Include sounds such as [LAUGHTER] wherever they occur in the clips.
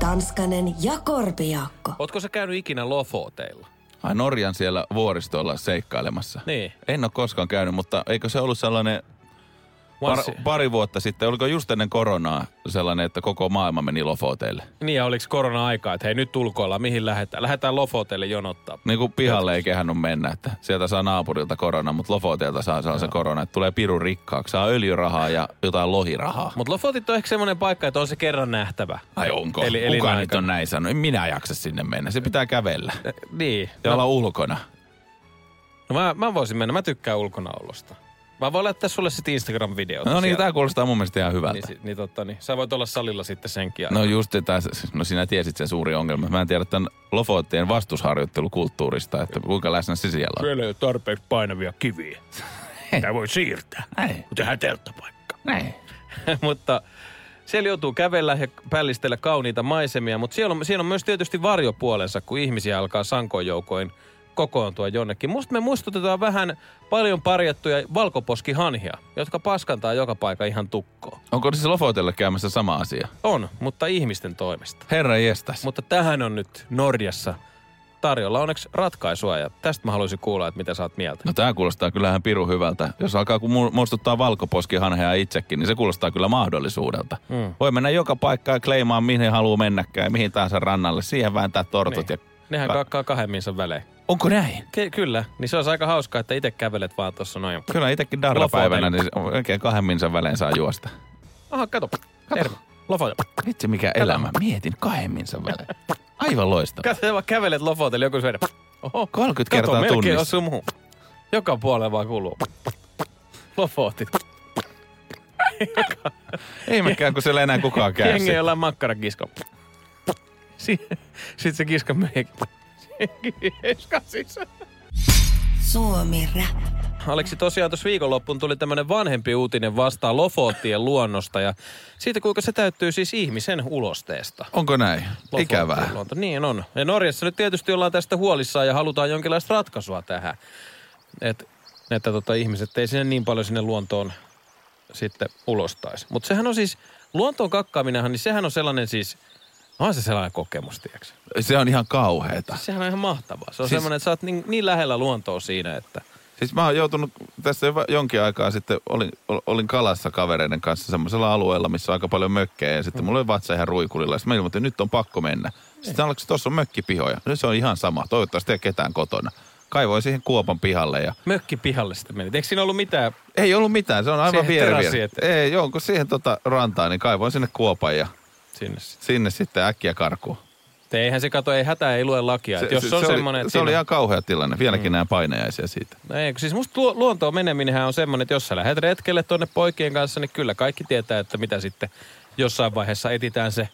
Tanskanen ja Korpijaakko. Ootko sä käynyt ikinä Lofoteilla? Ai Norjan siellä vuoristolla seikkailemassa. Niin. En ole koskaan käynyt, mutta eikö se ollut sellainen par, pari vuotta sitten, oliko just ennen koronaa sellainen, että koko maailma meni Lofoteille? Niin ja oliko korona-aikaa, että hei nyt ulkoilla, mihin lähdetään? Lähdetään Lofoteille jonottaa. Niin kuin pihalle ei kehannut mennä, että sieltä saa naapurilta korona, mutta Lofoteilta saa sellaisen korona, että tulee pirun rikkaaksi. Saa öljyrahaa ja jotain lohirahaa. Mutta Lofotit on ehkä semmoinen paikka, että on se kerran nähtävä. Ai onko? Eli- Eli, Kuka nyt on näin sanonut? En minä jaksa sinne mennä. Se pitää kävellä. Niin. Ja olla ulkona. No mä, mä voisin mennä, mä tykkään ulkonaolosta. Mä voin laittaa sulle sitten Instagram-videot. No niin, tämä kuulostaa mun mielestä ihan hyvältä. Niin, niin, totta, niin. Sä voit olla salilla sitten senkin No ajan. just, että, no sinä tiesit sen suuri ongelma. Mä en tiedä tämän Lofoottien vastusharjoittelukulttuurista, että kuinka läsnä se siellä on. Siellä ei ole tarpeeksi painavia kiviä. [LAUGHS] Tämä voi siirtää. Näin, Kun tehdään telttapaikka. näin. [LAUGHS] mutta siellä joutuu kävellä ja pällistellä kauniita maisemia, mutta siellä on, siellä on myös tietysti varjopuolensa, kun ihmisiä alkaa sankojoukoin kokoontua jonnekin. Musta me muistutetaan vähän paljon parjattuja valkoposkihanhia, jotka paskantaa joka paikka ihan tukkoon. Onko siis Lofootelle käymässä sama asia? On, mutta ihmisten toimesta. Herra jestas. Mutta tähän on nyt Norjassa tarjolla onneksi ratkaisua ja tästä mä haluaisin kuulla, että mitä sä oot mieltä. No tämä kuulostaa kyllä ihan pirun hyvältä. Jos alkaa kun mu- muistuttaa valkoposkihanhea itsekin, niin se kuulostaa kyllä mahdollisuudelta. Mm. Voi mennä joka paikkaan ja kleimaan mihin haluaa mennäkään ja mihin tahansa rannalle. Siihen vääntää tortut Niin. ja... Nehän Ka- kakkaa kahden minsan välein. Onko näin? Ke- kyllä, niin se olisi aika hauskaa, että itse kävelet vaan tuossa noin. Kyllä itsekin darrapäivänä, niin oikein kahden minsan välein saa juosta. Aha, kato. Terve. Lofo. Vitsi mikä elämä. Mietin kahden minsan välein. Aivan loistava. Kato, vaan kävelet lofotelle joku syödä. Oho. 30 Kato, kertaa melkein tunnissa. osuu muuhun. Joka puolella vaan kuuluu. Lofotit. Ei mikään, kun siellä enää kukaan käy. Jengi jollain makkarakisko. Sitten se kiska meikin. Kiska siis. Suomi Rap. Aleksi, tosiaan tuossa viikonloppuun tuli tämmöinen vanhempi uutinen vastaan Lofoottien luonnosta ja siitä kuinka se täyttyy siis ihmisen ulosteesta. Onko näin? Lofoottien Ikävää. Luonto. Niin on. Ja Norjassa nyt tietysti ollaan tästä huolissaan ja halutaan jonkinlaista ratkaisua tähän. Et, että tota, ihmiset ei sinne niin paljon sinne luontoon sitten ulostaisi. Mutta sehän on siis, luontoon kakkaaminenhan, niin sehän on sellainen siis, on se sellainen kokemus, tiedätkö? Se on ihan kauheeta. Sehän on ihan mahtavaa. Se on Siis- semmoinen, että sä oot niin, niin lähellä luontoa siinä, että Siis mä oon joutunut tässä jo jonkin aikaa sitten, olin, ol- olin kalassa kavereiden kanssa semmoisella alueella, missä on aika paljon mökkejä. Ja sitten mulla oli vatsa ihan ruikulilla. Sitten mä ilmoitin, että nyt on pakko mennä. Sitten oliko tuossa on mökkipihoja. Nyt se on ihan sama. Toivottavasti ei ketään kotona. Kaivoin siihen kuopan pihalle ja mökki pihalle sitten menit. Eikö siinä ollut mitään? ei ollut mitään. Se on aivan vieri, Ei, joo, kun siihen tota rantaan, niin kaivoin sinne kuopan ja Sinne sitten. sinne sitten äkkiä karkuun. Te eihän se kato, ei hätää, ei lue lakia. Se, jos se, on se semmoinen, oli, se oli siinä- ihan kauhea tilanne. Vieläkin mm. näen painajaisia siitä. No ei, siis musta luo- luontoon meneminenhän on semmoinen, että jos sä lähdet retkelle tuonne poikien kanssa, niin kyllä kaikki tietää, että mitä sitten jossain vaiheessa etitään se,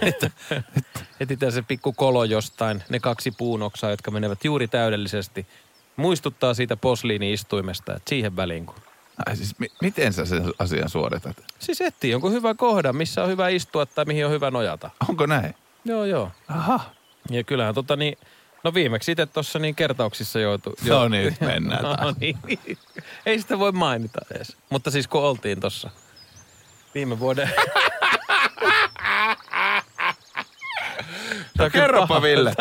[LAUGHS] etitään se pikku kolo jostain, ne kaksi puunoksaa, jotka menevät juuri täydellisesti. Muistuttaa siitä posliini-istuimesta, että siihen väliin kun... Ai siis, mi- miten sä sen asian suoritat? Siis etsii jonkun hyvä kohdan, missä on hyvä istua tai mihin on hyvä nojata. Onko näin? Joo, joo. Aha. Ja kyllähän tota niin, no viimeksi itse tuossa niin kertauksissa joutu. No niin, nyt mennään [LAUGHS] no, taas. niin. Ei sitä voi mainita edes. Mutta siis kun oltiin tuossa viime vuoden... No kerropa Ville.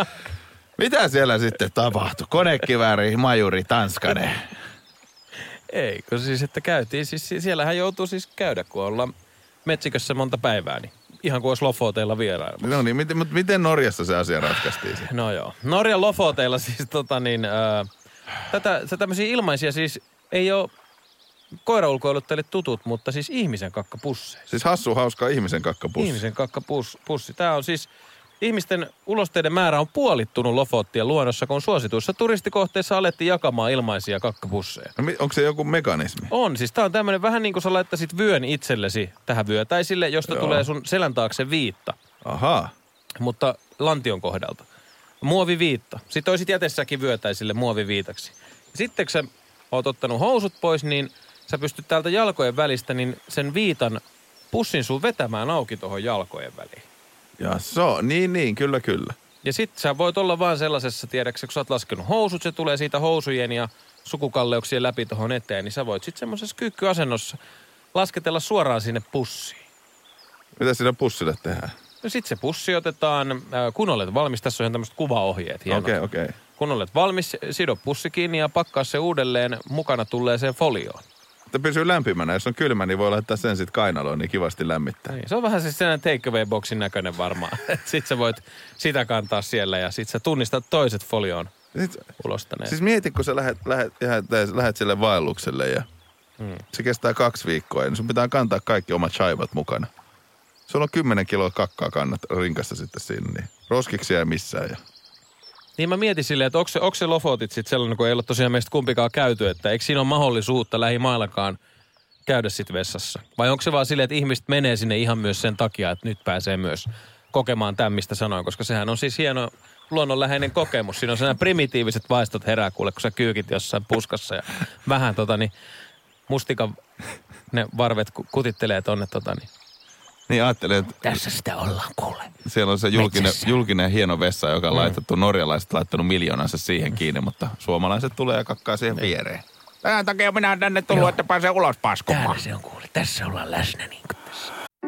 Mitä siellä sitten tapahtui? Konekivääri, majuri, Tanskanen. Ei, kun siis että käytiin, siis si- siellähän joutuu siis käydä, kun ollaan metsikössä monta päivää, niin ihan kuin olisi Lofoteilla vierailla. No niin, miten, mutta miten Norjassa se asia ratkaistiin? sitten? No joo. Norjan Lofoteilla siis tota niin, ää, tätä, tätä tämmöisiä ilmaisia siis ei ole koiraulkoiluttajille tutut, mutta siis ihmisen kakkapusseja. Siis hassu, hauska ihmisen kakkapussi. Ihmisen kakkapussi. Tämä on siis, ihmisten ulosteiden määrä on puolittunut Lofottien luonnossa, kun suosituissa turistikohteissa alettiin jakamaan ilmaisia kakkapusseja. No, onko se joku mekanismi? On, siis tämä on tämmöinen vähän niin kuin sä laittaisit vyön itsellesi tähän vyötäisille, josta Joo. tulee sun selän taakse viitta, Ahaa. mutta lantion kohdalta. muoviviitta. Sitten olisit jätessäkin vyötäisille muoviviitaksi. Sitten kun sä oot ottanut housut pois, niin sä pystyt täältä jalkojen välistä niin sen viitan pussin sun vetämään auki tuohon jalkojen väliin. Ja so, niin niin, kyllä kyllä. Ja sit sä voit olla vaan sellaisessa, tiedäksä, kun sä oot laskenut housut, se tulee siitä housujen ja sukukalleuksien läpi tuohon eteen, niin sä voit sitten semmoisessa kyykkyasennossa lasketella suoraan sinne pussiin. Mitä siinä pussille tehdään? No sit se pussi otetaan, äh, kun olet valmis, tässä on tämmöiset kuvaohjeet. Okei, okei. Kun olet valmis, sido pussi kiinni ja pakkaa se uudelleen mukana tulleeseen folioon. Että pysyy lämpimänä. Jos on kylmä, niin voi laittaa sen sitten kainaloon, niin kivasti lämmittää. Niin, se on vähän siis sellainen take away boxin näköinen varmaan. [LAUGHS] Sitten sä voit sitä kantaa siellä ja sit sä tunnistat toiset folioon Sitten, ulostaneet. siis mieti, kun sä lähet, lähet, lähet, lähet sille vaellukselle ja Hmm. se kestää kaksi viikkoa, niin sun pitää kantaa kaikki omat shaivat mukana. Sulla on 10 kiloa kakkaa kannat rinkassa sitten niin roskiksi ei missään. Ja... Niin mä mietin silleen, että onko se, onko se lofotit sitten sellainen, kun ei ole tosiaan meistä kumpikaan käyty, että eikö siinä ole mahdollisuutta lähimaillakaan käydä sitten vessassa? Vai onko se vaan silleen, että ihmiset menee sinne ihan myös sen takia, että nyt pääsee myös kokemaan tämän, mistä sanoin, koska sehän on siis hieno luonnonläheinen kokemus. Siinä on sellainen primitiiviset vaistot herää kuule, kun sä kyykit jossain puskassa ja vähän tota niin, mustikan ne varvet ku- kutittelee tonne tota niin. Niin ajattelin, että Tässä sitä ollaan kuule. siellä on se julkinen, Metsässä. julkinen hieno vessa, joka on laitettu, norjalaiset laittanut miljoonansa siihen kiinni, mutta suomalaiset tulee ja kakkaa siihen viereen. Tämän takia minä olen tänne tullut, että pääsee ulos paskomaan. se on kuule. Tässä ollaan läsnä niin kuin tässä.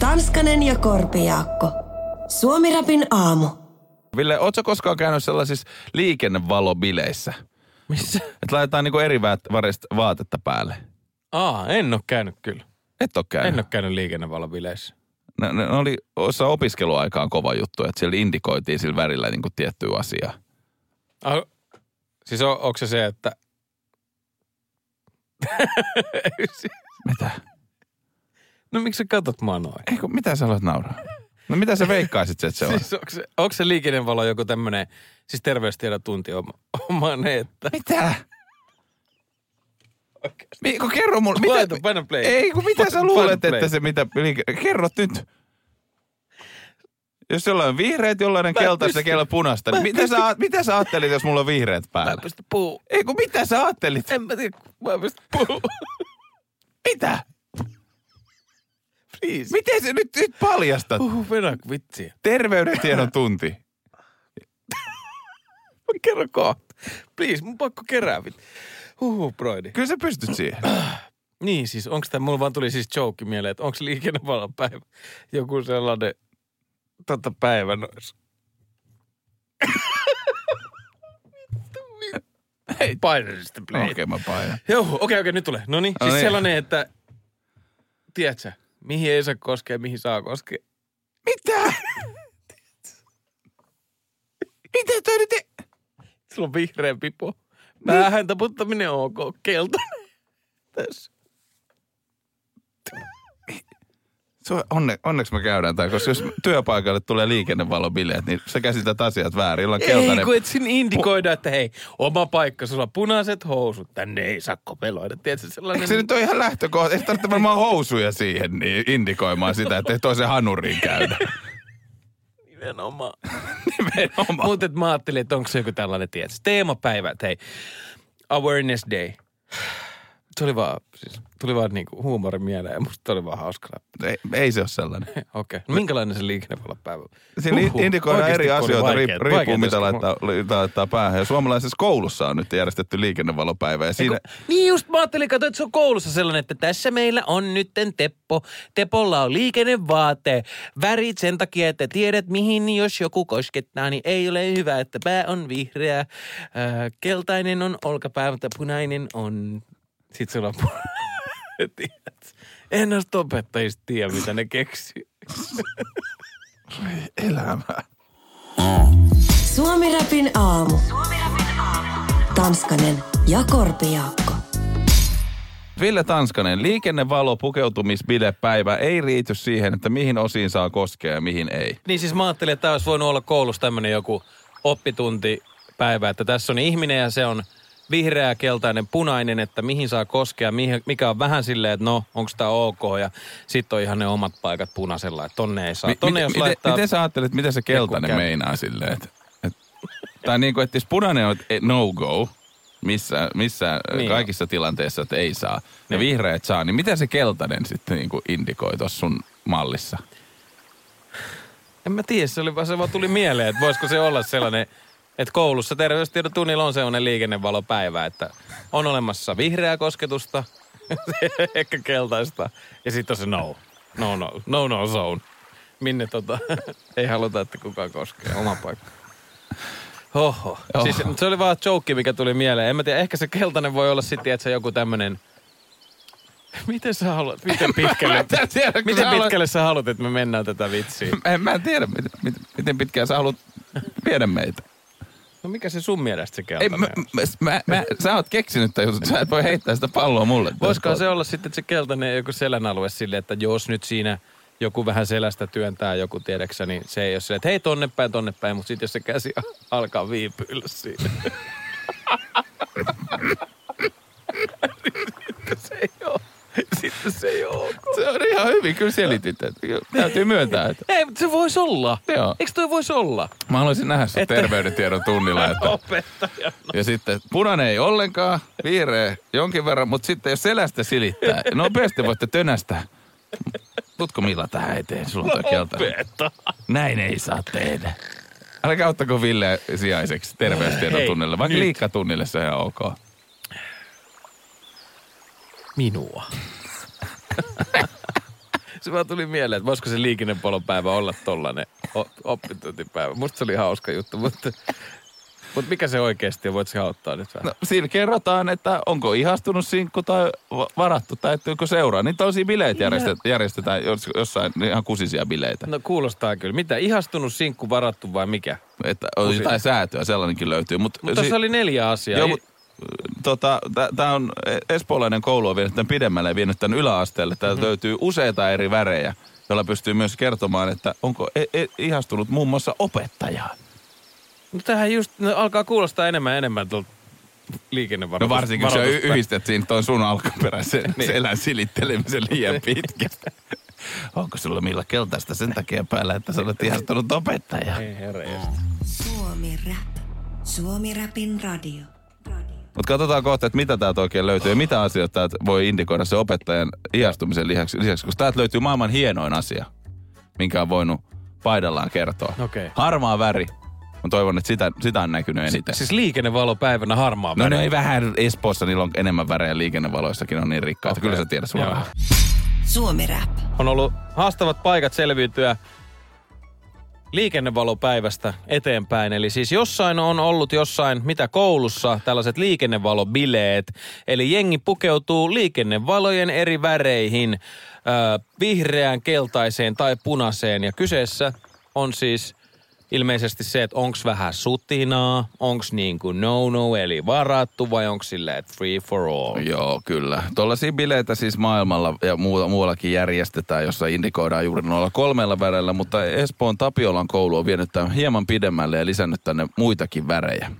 Tanskanen ja Korpijaakko. Suomirapin aamu. Ville, ootko koskaan käynyt sellaisissa liikennevalobileissä? Missä? Että laitetaan niinku eri väät- väristä vaatetta päälle. Aa, en ole käynyt kyllä. Et ole käynyt. En ole käynyt liikennevalobileissä. Ne, ne oli osa opiskeluaikaan kova juttu, että siellä indikoitiin sillä värillä niinku tiettyä asiaa. Ah, siis on, onko se se, että... Mitä? No miksi sä katot mua noin? Eikö, mitä sä haluat nauraa? No mitä sä veikkaisit, että se on? Siis onko se, onko se liikennevalo joku tämmönen, siis terveystiedon tunti oma, oma että... Mitä? Mi, kun kerro mulle. Mitä, Laita, paina play. Ei, kun mitä sä luulet, play. että se mitä... liike- Kerrot nyt. Jos jollain on vihreät, jollain on Mä keltaista kello punaista, Mä niin mitä sä, mitä sä ajattelit, jos mulla on vihreät Mä päällä? en pysty puhuu. Ei, kun mitä sä ajattelit? En mä tiedä, mä en pysty puhuu. Mitä? Please. Miten se nyt, nyt paljastat? Puhu venä vitsiä. Terveydentiedon tunti. [LAUGHS] Mä kerron kohta. Please, mun pakko kerää. Huhu, broidi. Kyllä sä pystyt siihen. [CLEARS THROAT] Niin siis, onks tää, mulla vaan tuli siis joke mieleen, että onks liikennevalon päivä joku sellainen tota päivä nois. [LAUGHS] Hei, paina sitä play. Okei, okay, mä painan. Joo, okei, okay, okei, okay, nyt tulee. No niin, siis niin. sellainen, että tiedätkö, mihin ei saa koskea, mihin saa koskea. Mitä? Mitä toi nyt... e- Sulla on vihreä pipo. Päähän taputtaminen on ok, keltainen. Tässä. Se on, onne, onneksi me käydään tämä, koska jos työpaikalle tulee liikennevalobileet, niin sä käsität asiat väärin. Jolla on Ei, keltainen... kun et sinne indikoida, että hei, oma paikka, sulla on punaiset housut, tänne ei saa kopeloida. Tiedätkö, sellainen... Eikö se nyt ole ihan lähtökohta? Ei tarvitse varmaan housuja siihen niin indikoimaan sitä, että toisen hanuriin käydä. [LAUGHS] Nimenomaan. [LAUGHS] Nimenomaan. Mutta mä ajattelin, että onko se joku tällainen, tiedätkö, teemapäivä, että hei, awareness day. Se oli vaan, siis, tuli vaan niinku huumorin mieleen ja musta oli vaan hauska. Ei, ei se ole sellainen. [LAUGHS] Okei. Okay. No minkälainen se liikennevalopäivä? Siinä Huhhuh. indikoidaan eri asioita, vaikeet- riip, riippuu vaikeet mitä laittaa, laittaa päähän. Ja suomalaisessa koulussa on nyt järjestetty liikennevalopäivä. Ja siinä, Niin just mä ajattelin, kato, että se on koulussa sellainen, että tässä meillä on nytten Teppo. Tepolla on liikennevaate. Värit sen takia, että tiedät mihin, jos joku koskettaa, niin ei ole hyvä, että pää on vihreä. Äh, keltainen on olkapää, mutta punainen on... Sitten sulla on. [LAUGHS] En noista opettajista tiedä, mitä ne keksii. elämä. Suomirapin aamu. Suomirapin Tanskanen ja Korpijaakko. Ville Tanskanen, liikennevalo pukeutumisbilepäivä ei riity siihen, että mihin osiin saa koskea ja mihin ei. Niin siis mä ajattelin, että tämä olisi voinut olla koulussa tämmöinen joku oppituntipäivä, että tässä on ihminen ja se on vihreä, keltainen, punainen, että mihin saa koskea, mihin, mikä on vähän silleen, että no, onko tämä ok, ja sitten on ihan ne omat paikat punaisella, että tonne ei saa. Mi- Tonne mi- jos miten, laittaa... miten sä ajattelet, mitä se keltainen käy. meinaa silleen? Että, et, tai niin kuin, että jos punainen on no-go, missä, missä Niin niin on. kaikissa tilanteissa, että ei saa, ja Niin. vihreät saa, niin mitä se keltainen sitten niin kuin indikoi tuossa sun mallissa? En mä tiedä, se, oli, vaan- se vaan tuli mieleen, että voisiko se olla sellainen, että koulussa terveystiedon tunnilla on sellainen liikennevalopäivä, että on olemassa vihreää kosketusta, [LAUGHS] ehkä keltaista, ja sitten on se no, no, no, no, no zone, minne tota, [LAUGHS] ei haluta, että kukaan koskee, oma paikka. Oho. Oho. Siis, se oli vaan joke, mikä tuli mieleen. En mä tiedä, ehkä se keltainen voi olla sitten, että se joku tämmönen... [LAUGHS] Miten sä haluat, miten pitkälle, Mä tiedä, miten sä haluat- pitkälle sä haluat, että me mennään tätä vitsiä? En, mä tiedä, miten, miten, miten pitkään sä haluat viedä meitä. No mikä se sun mielestä se Ei, keltainen mä, on? mä, mä, mä, sä oot keksinyt tämän jutun, sä et voi heittää sitä palloa mulle. Voisikohan se olla sitten että se keltainen joku selän alue silleen, että jos nyt siinä joku vähän selästä työntää joku tiedeksä, niin se ei ole silleen, että hei tonne päin, tonne päin, mutta sitten jos se käsi [LAUGHS] alkaa viipyillä siinä. [LAUGHS] sitten se ei ole. [LAUGHS] Sitten se ei ole. ok. Se on ihan hyvin, kyllä selitit. Täytyy myöntää, että Ei, mutta se voisi olla. Joo. Eikö toi voisi olla? mä haluaisin nähdä sun Että- terveydentiedon tunnilla. [LAUGHS] Että, Opettajana. ja sitten punainen ei ollenkaan, vihreä jonkin verran, mutta sitten jos selästä silittää, [LAUGHS] nopeasti voitte tönästä. Tutko Milla tähän eteen? Sulla on toi. Näin ei saa tehdä. Älkää ottako Ville sijaiseksi terveystiedon tunnille, vaikka nyt. liikkatunnille se on ihan ok. Minua. [LAUGHS] se vaan tuli mieleen, että voisiko se liikennepolopäivä olla tollanen oppituntipäivä. Musta se oli hauska juttu, mutta, mutta mikä se oikeasti on? Voit sä auttaa nyt vähän? No, siinä kerrotaan, että onko ihastunut sinkku tai va- varattu, täyttyykö seuraa. Niin tosi bileet järjestet, järjestetään jos, jossain ihan kusisia bileitä. No kuulostaa kyllä. Mitä, ihastunut sinkku varattu vai mikä? Että on jotain säätöä, sellainenkin löytyy. Mut, Mutta tuossa oli neljä asiaa. Joo, Ei- mut, tota, tämä on, espoolainen koulu on vienyt tämän pidemmälle ja vienyt tämän yläasteelle. Täältä mm-hmm. löytyy useita eri värejä, joilla pystyy myös kertomaan, että onko e- e- ihastunut muun muassa opettajaan. No tähän just no, alkaa kuulostaa enemmän ja enemmän tuolta liikennevaroitus. No varsinkin, kun sä y- yhdistät siinä tuon sun alkuperäisen [LAUGHS] Niin. selän silittelemisen liian pitkä. [LAUGHS] Onko sulla millä keltaista sen takia päällä, että sä olet ihastunut opettajaan? Ei herra Suomi Rap. Suomi Rapin radio. Mutta katsotaan kohta, että mitä täältä oikein löytyy ja mitä asioita täältä voi indikoida se opettajan ihastumisen lisäksi, lisäksi koska täältä löytyy maailman hienoin asia, minkä on voinut paidallaan kertoa. Okei. Harmaa väri. Mä toivon, että sitä, sitä on näkynyt eniten. Siis liikennevalopäivänä harmaa no väri. ne ei vähän Espoossa, niillä on enemmän värejä liikennevaloissakin, on niin rikkaita. Okei. Kyllä sä tiedät vähän. Suomi Rap. On ollut haastavat paikat selviytyä liikennevalopäivästä eteenpäin. Eli siis jossain on ollut jossain, mitä koulussa, tällaiset liikennevalobileet. Eli jengi pukeutuu liikennevalojen eri väreihin, ö, vihreään, keltaiseen tai punaiseen. Ja kyseessä on siis ilmeisesti se, että onks vähän sutinaa, onks niin kuin no-no eli varattu vai onks silleen, että free for all. Joo, kyllä. Tuollaisia bileitä siis maailmalla ja muualla, muuallakin järjestetään, jossa indikoidaan juuri noilla kolmella värellä, mutta Espoon Tapiolan koulu on vienyt tämän hieman pidemmälle ja lisännyt tänne muitakin värejä.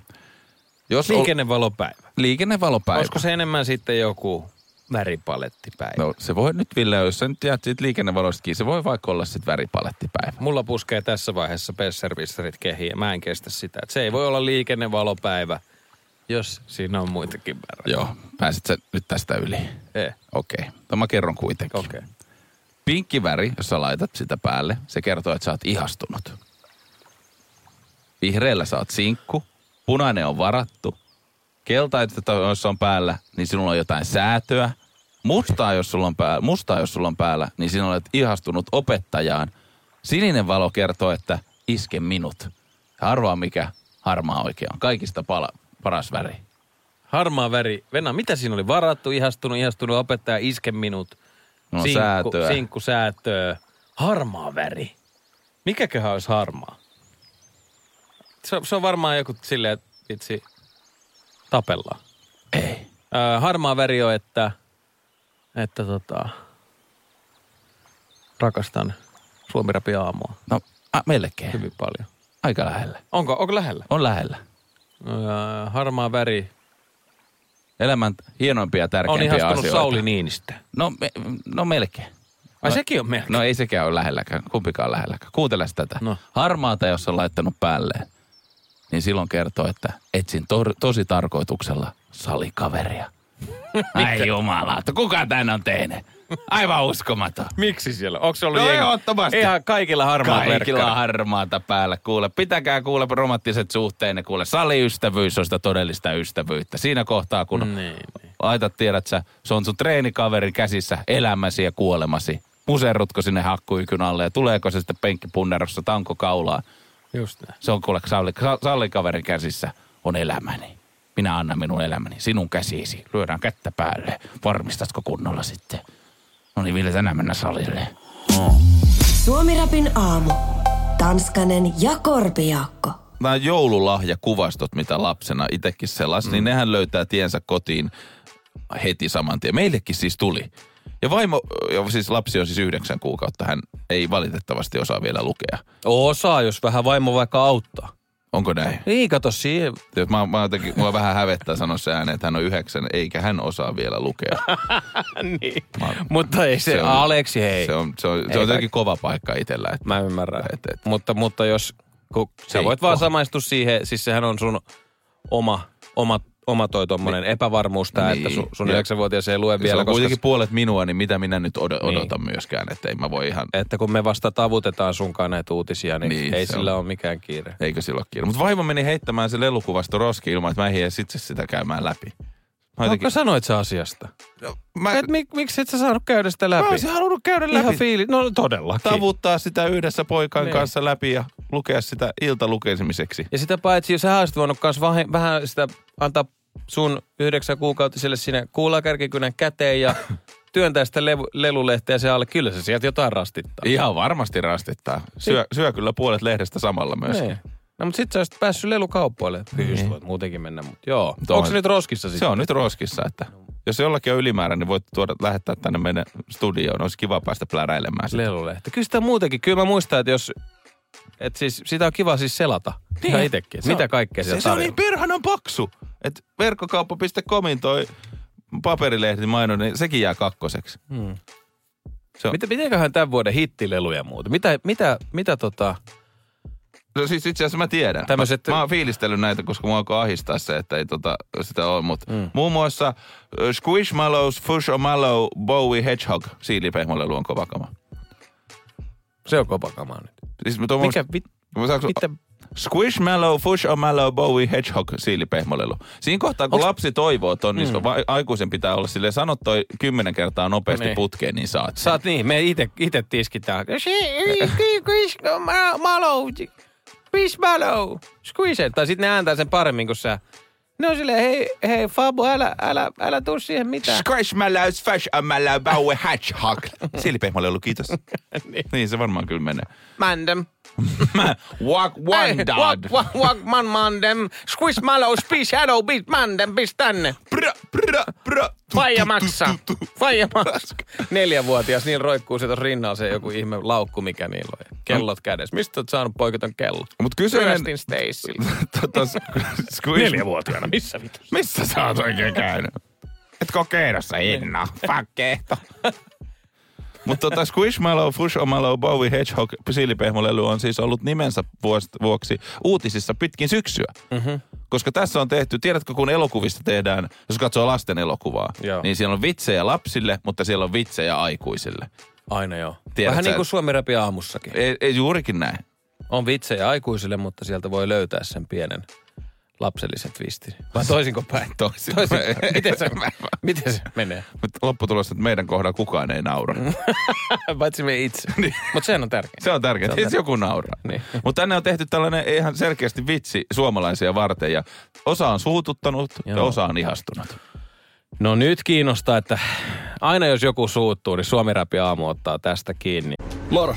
Jos ol- Liikennevalopäivä. Liikennevalopäivä. Olisiko se enemmän sitten joku väripalettipäivä? No se voi nyt Ville, jos sä nyt jäät siitä liikennevaloista kiinni, se voi vaikka olla sitten väripalettipäivä. Mulla puskee tässä vaiheessa pesservisserit kehiin ja mä en kestä sitä. Et se ei voi olla liikennevalopäivä, jos siinä on muitakin värejä. Joo, pääsit sä nyt tästä yli? Ei. Okei, okay. mä kerron kuitenkin. Okei. Okay. Pinkki väri, jos sä laitat sitä päälle, se kertoo, että sä oot ihastunut. Vihreällä sä oot sinkku, punainen on varattu, keltaista jos on päällä, niin sinulla on jotain säätöä. Mustaa jos, sulla on päällä, mustaa, jos sulla on päällä, niin sinä olet ihastunut opettajaan. Sininen valo kertoo, että iske minut. Arvaa mikä harmaa oikein on. Kaikista pala, paras väri. Harmaa väri. Venna, mitä siinä oli? Varattu, ihastunut, ihastunut, opettaja, iske minut. No, säätöä. Sinkku, säätöä. Harmaa väri. Mikäköhän olisi harmaa? Se, on- se on varmaan joku silleen, että vitsi, tapellaan. Ei. Ää, harmaa väri on, että, että tota, rakastan Suomi aamua No, a, melkein. hyvin paljon. Aika lähellä. Onko, onko lähellä? On lähellä. Ää, harmaa väri Elämän hienoimpia ja on tärkeimpiä ihastunut asioita. Sauli Niinistö. No, me, no melkein. Ai No- sekin on melkein. No ei sekään ole lähelläkään, kumpikaan lähelläkään. Kuuntele tätä. No. Harmaata, jos on laittanut päälleen, niin silloin kertoo, että etsin to- tosi tarkoituksella salikaveria. [LAUGHS] Ai jumalauta, kuka tän on tehnyt? Aivan uskomaton. Miksi siellä? Onko se ollut No jengi- ehdottomasti. Ihan kaikilla harmaa Kaikilla harmaata päällä. Kuule, pitäkää kuule romanttiset suhteenne. Kuule, saliystävyys on sitä todellista ystävyyttä. Siinä kohtaa, kun Niin, niin. laitat, tiedät sä, se on sun treenikaverin käsissä elämäsi ja kuolemasi. Muserrutko sinne hakkuikyn alle ja tuleeko se sitten penkkipunnerossa tanko kaulaan. Just näin. Se on kuule salli, sa- sallikaverin käsissä on elämäni. Minä annan minun elämäni sinun käsiisi. Lyödään kättä päälle. Varmistatko kunnolla sitten? No niin, Ville, tänään mennä salille. Suomirapin aamu. Tanskanen ja Korpiakko. nämä joululahjakuvastot, mitä lapsena itsekin selasin, mm. niin nehän löytää tiensä kotiin heti saman tien. Meillekin siis tuli. Ja vaimo, ja siis lapsi on siis yhdeksän kuukautta, hän ei valitettavasti osaa vielä lukea. Osaa, jos vähän vaimo vaikka auttaa. Onko näin? Niin, kato siihen. Mä, mä jotenkin, mua vähän hävettää sanoa se ääneen, että hän on yhdeksän, eikä hän osaa vielä lukea. [LAUGHS] niin. Mä- Mutta ei se, Se on- Aleksi, hei. Se on, se on, se Ei on jotenkin kova paikka itsellä. Että, Mä ymmärrän. Et, et. Mutta, mutta jos, kun sä Ei voit vaan samaistua siihen, siis sehän on sun oma, oma, oma toi tommonen niin. epävarmuus tää, Niin. että sun, sun Ja- 9-vuotias ei lue se vielä, on koska kuitenkin puolet minua, niin mitä minä nyt od- Niin. odotan myöskään, että ei mä voi ihan... että kun me vasta tavutetaan sunkaan näitä uutisia, niin, Niin, niin ei se sillä on. ole mikään kiire. Eikö sillä ole kiire? Mutta vaimo meni heittämään se lelukuvasto roski ilman, että mä edes itse sitä käymään läpi. Mä, Onko sanoit sä asiasta? mä, Et, mik, miksi et sä saanut käydä sitä läpi? mä olisin halunnut käydä Ihan läpi. fiili. No todellakin. Tavuttaa sitä yhdessä poikan Niin. kanssa läpi ja lukea sitä iltalukemiseksi. Ja sitä paitsi, sä olisit voinut kans vahe- vähän sitä antaa sun yhdeksän kuukautiselle sinne kuulakärkikynän käteen ja [LAUGHS] työntää sitä levu, lelulehteä se alle. Kyllä se sieltä jotain rastittaa. Ihan varmasti rastittaa. Syö, syö kyllä puolet lehdestä samalla myös. Niin. No mutta sit sä olisit päässyt lelukauppoille. Kyllä voit muutenkin mennä, mutta joo. Mutta Onko on- se nyt roskissa sitten? Se on nyt roskissa, että jos jollakin on ylimäärä, niin voit tuoda, lähettää tänne meidän studioon. Olisi kiva päästä pläräilemään sitä. Lelulehti. Kyllä sitä muutenkin. Kyllä mä muistan, että jos... Et siis, sitä on kiva siis selata. Niin. Ihan itekin. Se on- Mitä kaikkea se, se on niin perhanan paksu. Että verkkokauppa.comin toi paperilehti mainon, niin sekin jää kakkoseksi. Hmm. Se on, Mitä, mitenköhän tämän vuoden hittileluja muuta? Mitä, mitä, mitä tota... No siis itse asiassa mä tiedän. Tämmöset- Mä, mä oon fiilistellyt näitä, koska mua alkoi ahistaa se, että ei tota, sitä ole. Mutta mm. muun muassa uh, Squishmallows, Fushmallow, Bowie Hedgehog, siilipehmolelu on kova kama. Se on kopakamaa nyt. Siis mä tuon Mikä, mit, Mä saanko, mitä, Squishmallow, Fushmallow, Bowie Hedgehog, siilipehmolelu. Siinä kohtaa, kun Onks- lapsi toivoo ton, niin mm. va- aikuisen pitää olla silleen, sano toi kymmenen kertaa nopeasti Niin. putkeen, niin saat sen. Saat niin, me ite tiskitään. Malo, Fish malo, squeeze. Tai sitten ne ääntää sen paremmin kuin sä. Ne on silleen, hei, hei Fabu, älä, älä, älä tuu siihen mitään. Squishmallow, Fushmallow, Bowie Hedgehog. siilipehmolelu, [LAUGHS] kiitos. Niin. niin se varmaan kyllä menee. Mandem. [LAUGHS] Walk one dad. Walk, walk, walk, man, mandem. Squeeze malo, speed shadow, beat, mandem, pist tänne. Prä, prä, prä. Faija maksaa. Faija maksaa. Neljävuotias, niin roikkuu se tuossa rinnalla se joku ihme laukku, mikä niillä on. Kellot kädessä. Mistä oot saanut poikaton kello? Mut kyseinen... Ryöstin Stacylta. [LAUGHS] tota, squish... Neljävuotiaana, missä vitus? Missä sä oot oikein käynyt? Et kokeilussa inna. [LAUGHS] Fakkeehto. Mutta tota Squishmallow, Fushmallow, Bowie Hedgehog, siilipehmolely on siis ollut nimensä vuoksi uutisissa pitkin syksyä. Mm-hmm. Koska tässä on tehty, tiedätkö kun elokuvista tehdään, jos katsoo lasten elokuvaa, Joo. niin siellä on vitsejä lapsille, mutta siellä on vitsejä aikuisille. Aina joo. Tiedät Vähän sä- niin kuin Suomi Rapi aamussakin. Ei, ei juurikin näin. On vitsejä aikuisille, mutta sieltä voi löytää sen pienen lapsellisen twistin. Vai toisinko päin? [LAUGHS] Toisin. Toisin. miten, se, miten se menee? Mutta lopputulos, että meidän kohdalla kukaan ei naura. [LAUGHS] Paitsi me itse. Mutta sehän on tärkeää. Se on tärkeää, että joku nauraa. Niin. Mutta tänne on tehty tällainen ihan selkeästi vitsi suomalaisia varten ja osa on suututtanut ja Joo. osa on ihastunut. No nyt kiinnostaa, että aina jos joku suuttuu, niin Suomi Rapi aamu ottaa tästä kiinni. Moro,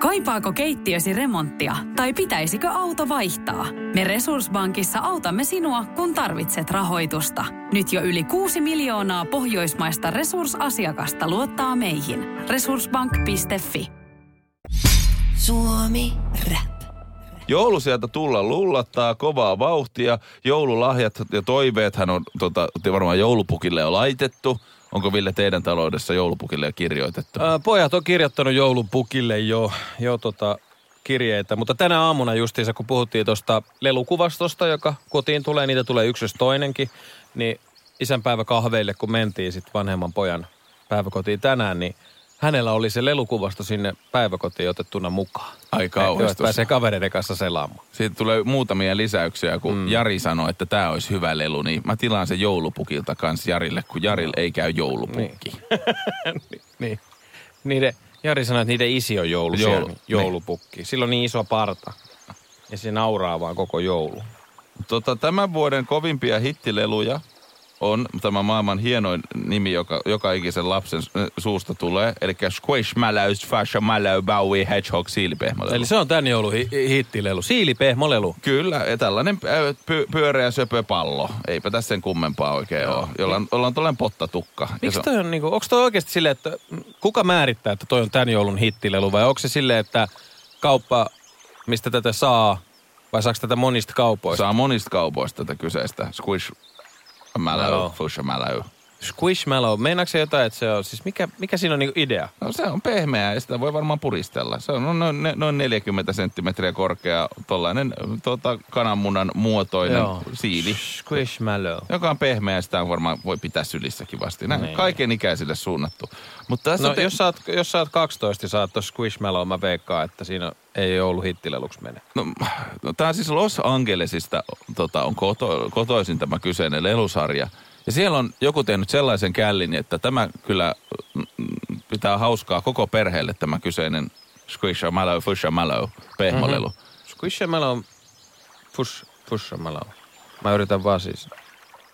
Kaipaako keittiösi remonttia tai pitäisikö auto vaihtaa? Me Resurssbankissa autamme sinua, kun tarvitset rahoitusta. Nyt jo yli 6 miljoonaa pohjoismaista resursasiakasta luottaa meihin. Resurssbank.fi Suomi Rap. Joulu sieltä tulla lullattaa kovaa vauhtia. Joululahjat ja toiveethan on tota, varmaan joulupukille jo laitettu. Onko Ville teidän taloudessa joulupukille jo kirjoitettu? Ää, pojat on kirjoittanut joulupukille jo, jo tota kirjeitä, mutta tänä aamuna justiinsa, kun puhuttiin tuosta lelukuvastosta, joka kotiin tulee, niitä tulee yksi jos toinenkin, niin isänpäivä kahveille, kun mentiin sitten vanhemman pojan päiväkotiin tänään, niin hänellä oli se lelukuvasto sinne päiväkotiin otettuna mukaan. Ai kauhistus. pääsee kavereiden kanssa selaamaan. Siitä tulee muutamia lisäyksiä, kun mm. Jari sanoi, että tämä olisi hyvä lelu, niin mä tilaan sen joulupukilta kanssa Jarille, kun Jarille ei käy joulupukki. [LAUGHS] Niin. Niiden, Jari sanoi, että niiden isi on joulu, Joulu, Joulu, niin. joulupukki. Sillä on niin iso parta. Ja se nauraa vaan koko joulu. Tota, tämän vuoden kovimpia hittileluja on tämä maailman hienoin nimi, joka joka ikisen lapsen suusta tulee. Eli Squishmallow, Fashamallow, Bowie, Hedgehog, siilipehmolelu. Eli se on tän joulun hi- hi- hittilelu. Siilipehmolelu. Kyllä, ja tällainen py- pyöreä söpö pallo. Eipä tässä sen kummempaa oikein ole. Jolla on, jolla on tällainen pottatukka. Miksi on- toi on niinku, onko toi oikeasti silleen, että kuka määrittää, että toi on tän joulun hittilelu vai onko se silleen, että kauppa, mistä tätä saa, vai saako tätä monista kaupoista? Saa monista kaupoista tätä kyseistä. Squish Mallow, Joo. Fushamallow. Squishmallow, meinaatko se jotain, että se on, siis mikä, mikä siinä on niinku idea? No se on pehmeä ja sitä voi varmaan puristella. Se on noin, noin 40 senttimetriä korkea, tollainen tota, kananmunan muotoinen siili. Squishmallow. Joka on pehmeä ja sitä on varmaan voi pitää sylissäkin vasti. Näin Niin. kaiken ikäisille suunnattu. Mutta tässä No te... jos, sä oot, jos sä oot 12 ja sä oot Squishmallow, mä veikkaan, että siinä ei joulu hittileluksi mene. No, no, tämä siis Los Angelesista tota, on koto, kotoisin tämä kyseinen lelusarja. Ja siellä on joku tehnyt sellaisen källin, että tämä kyllä mm, mm, pitää hauskaa koko perheelle tämä kyseinen Squishamallow, Fushamallow, pehmolelu. Mhm. Mm-hmm. Squishmallow, fush, fushamallow. Mä yritän vaan siis.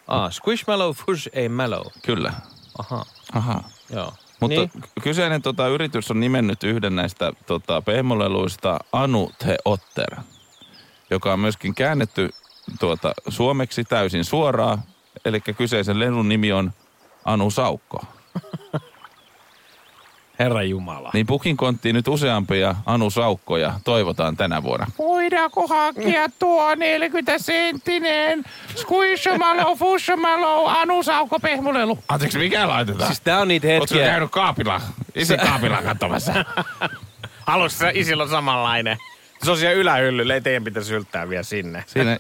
Ah, Squishmallow, fush ei mallow. Kyllä. Aha, Aha. joo. Mutta niin. kyseinen tota, yritys on nimennyt yhden näistä tota, pehmoleluista Anu The Otter, joka on myöskin käännetty tuota, suomeksi täysin suoraan. Eli kyseisen lelun nimi on Anu Saukko. [LAUGHS] Herra Jumala. Niin pukin konttiin nyt useampia Anu Saukkoja toivotaan tänä vuonna. Voidaanko hakea tuo 40 senttinen squishamalo, fushamalo, anusauko pehmolelu? Anteeksi, mikä laitetaan? Siis tää on niitä Oletko hetkiä. käynyt kaapilla? [LAUGHS] Isi kaapilla katsomassa. [LAUGHS] Alussa isillä on samanlainen. Se on siellä ylähyllyllä, ei teidän pitäisi yltää vielä sinne. Siinä,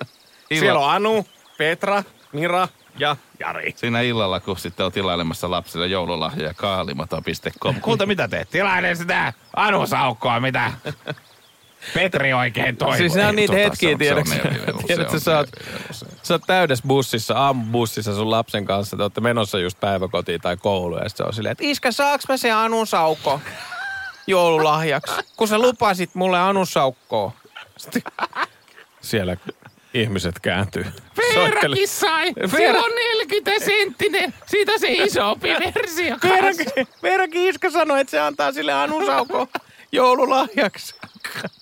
Siellä on Anu, Petra, Mira ja Jari. siinä illalla, kun sitten on tilailemassa lapsille joululahjoja kaalimato.com. Kuulta mitä teet? Tilaile sitä anusaukkoa, mitä Petri oikein toivoo. Siis nämä on niitä tota, hetkiä, tiedätkö? Tiedätkö, sä oot, sä oot täydessä bussissa, aamubussissa sun lapsen kanssa, te olette menossa just päiväkotiin tai kouluun, ja se on silleen, että iskä, saaks mä se anusauko joululahjaksi? Kun sä lupasit mulle anusaukkoa. Sitten siellä ihmiset kääntyy. Veerakin sai. Veera- on 40 senttinen. Siitä se isompi versio. Veerakin, Veerakin iskä sanoi, että se antaa sille anusauko joululahjaksi.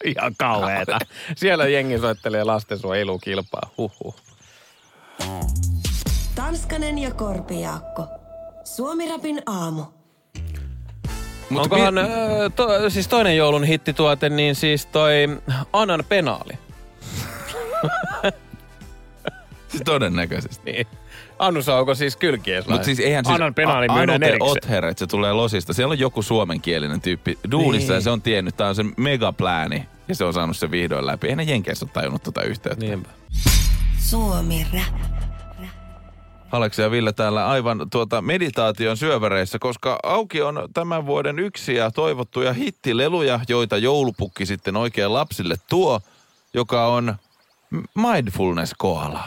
Ihan kauheeta. Siellä jengi soittelee lastensuojelukilpaa. Huhhuh. Tanskanen ja Korpijaakko. Suomi Rapin aamu. Mutta Onkohan, mi- to, siis toinen joulun hittituote, niin siis toi Anan penaali. [LAUGHS] Siis todennäköisesti. Niin. Annusauko siis kylkieslainen. Mutta siis eihän siis Annan penaali A- myydään Anu the erikseen. Otter, että se tulee losista. Siellä on joku suomenkielinen tyyppi duunissa Niin. ja se on tiennyt, tämä on se megaplääni. Ja se on saanut sen vihdoin läpi. Ei ne Jenkeissä ole tajunnut tuota yhteyttä. Niinpä. Suomi Rap. Aleksi ja Ville täällä aivan tuota meditaation syöväreissä, koska auki on tämän vuoden yksi ja toivottuja hittileluja, joita joulupukki sitten oikein lapsille tuo, joka on mindfulness koala.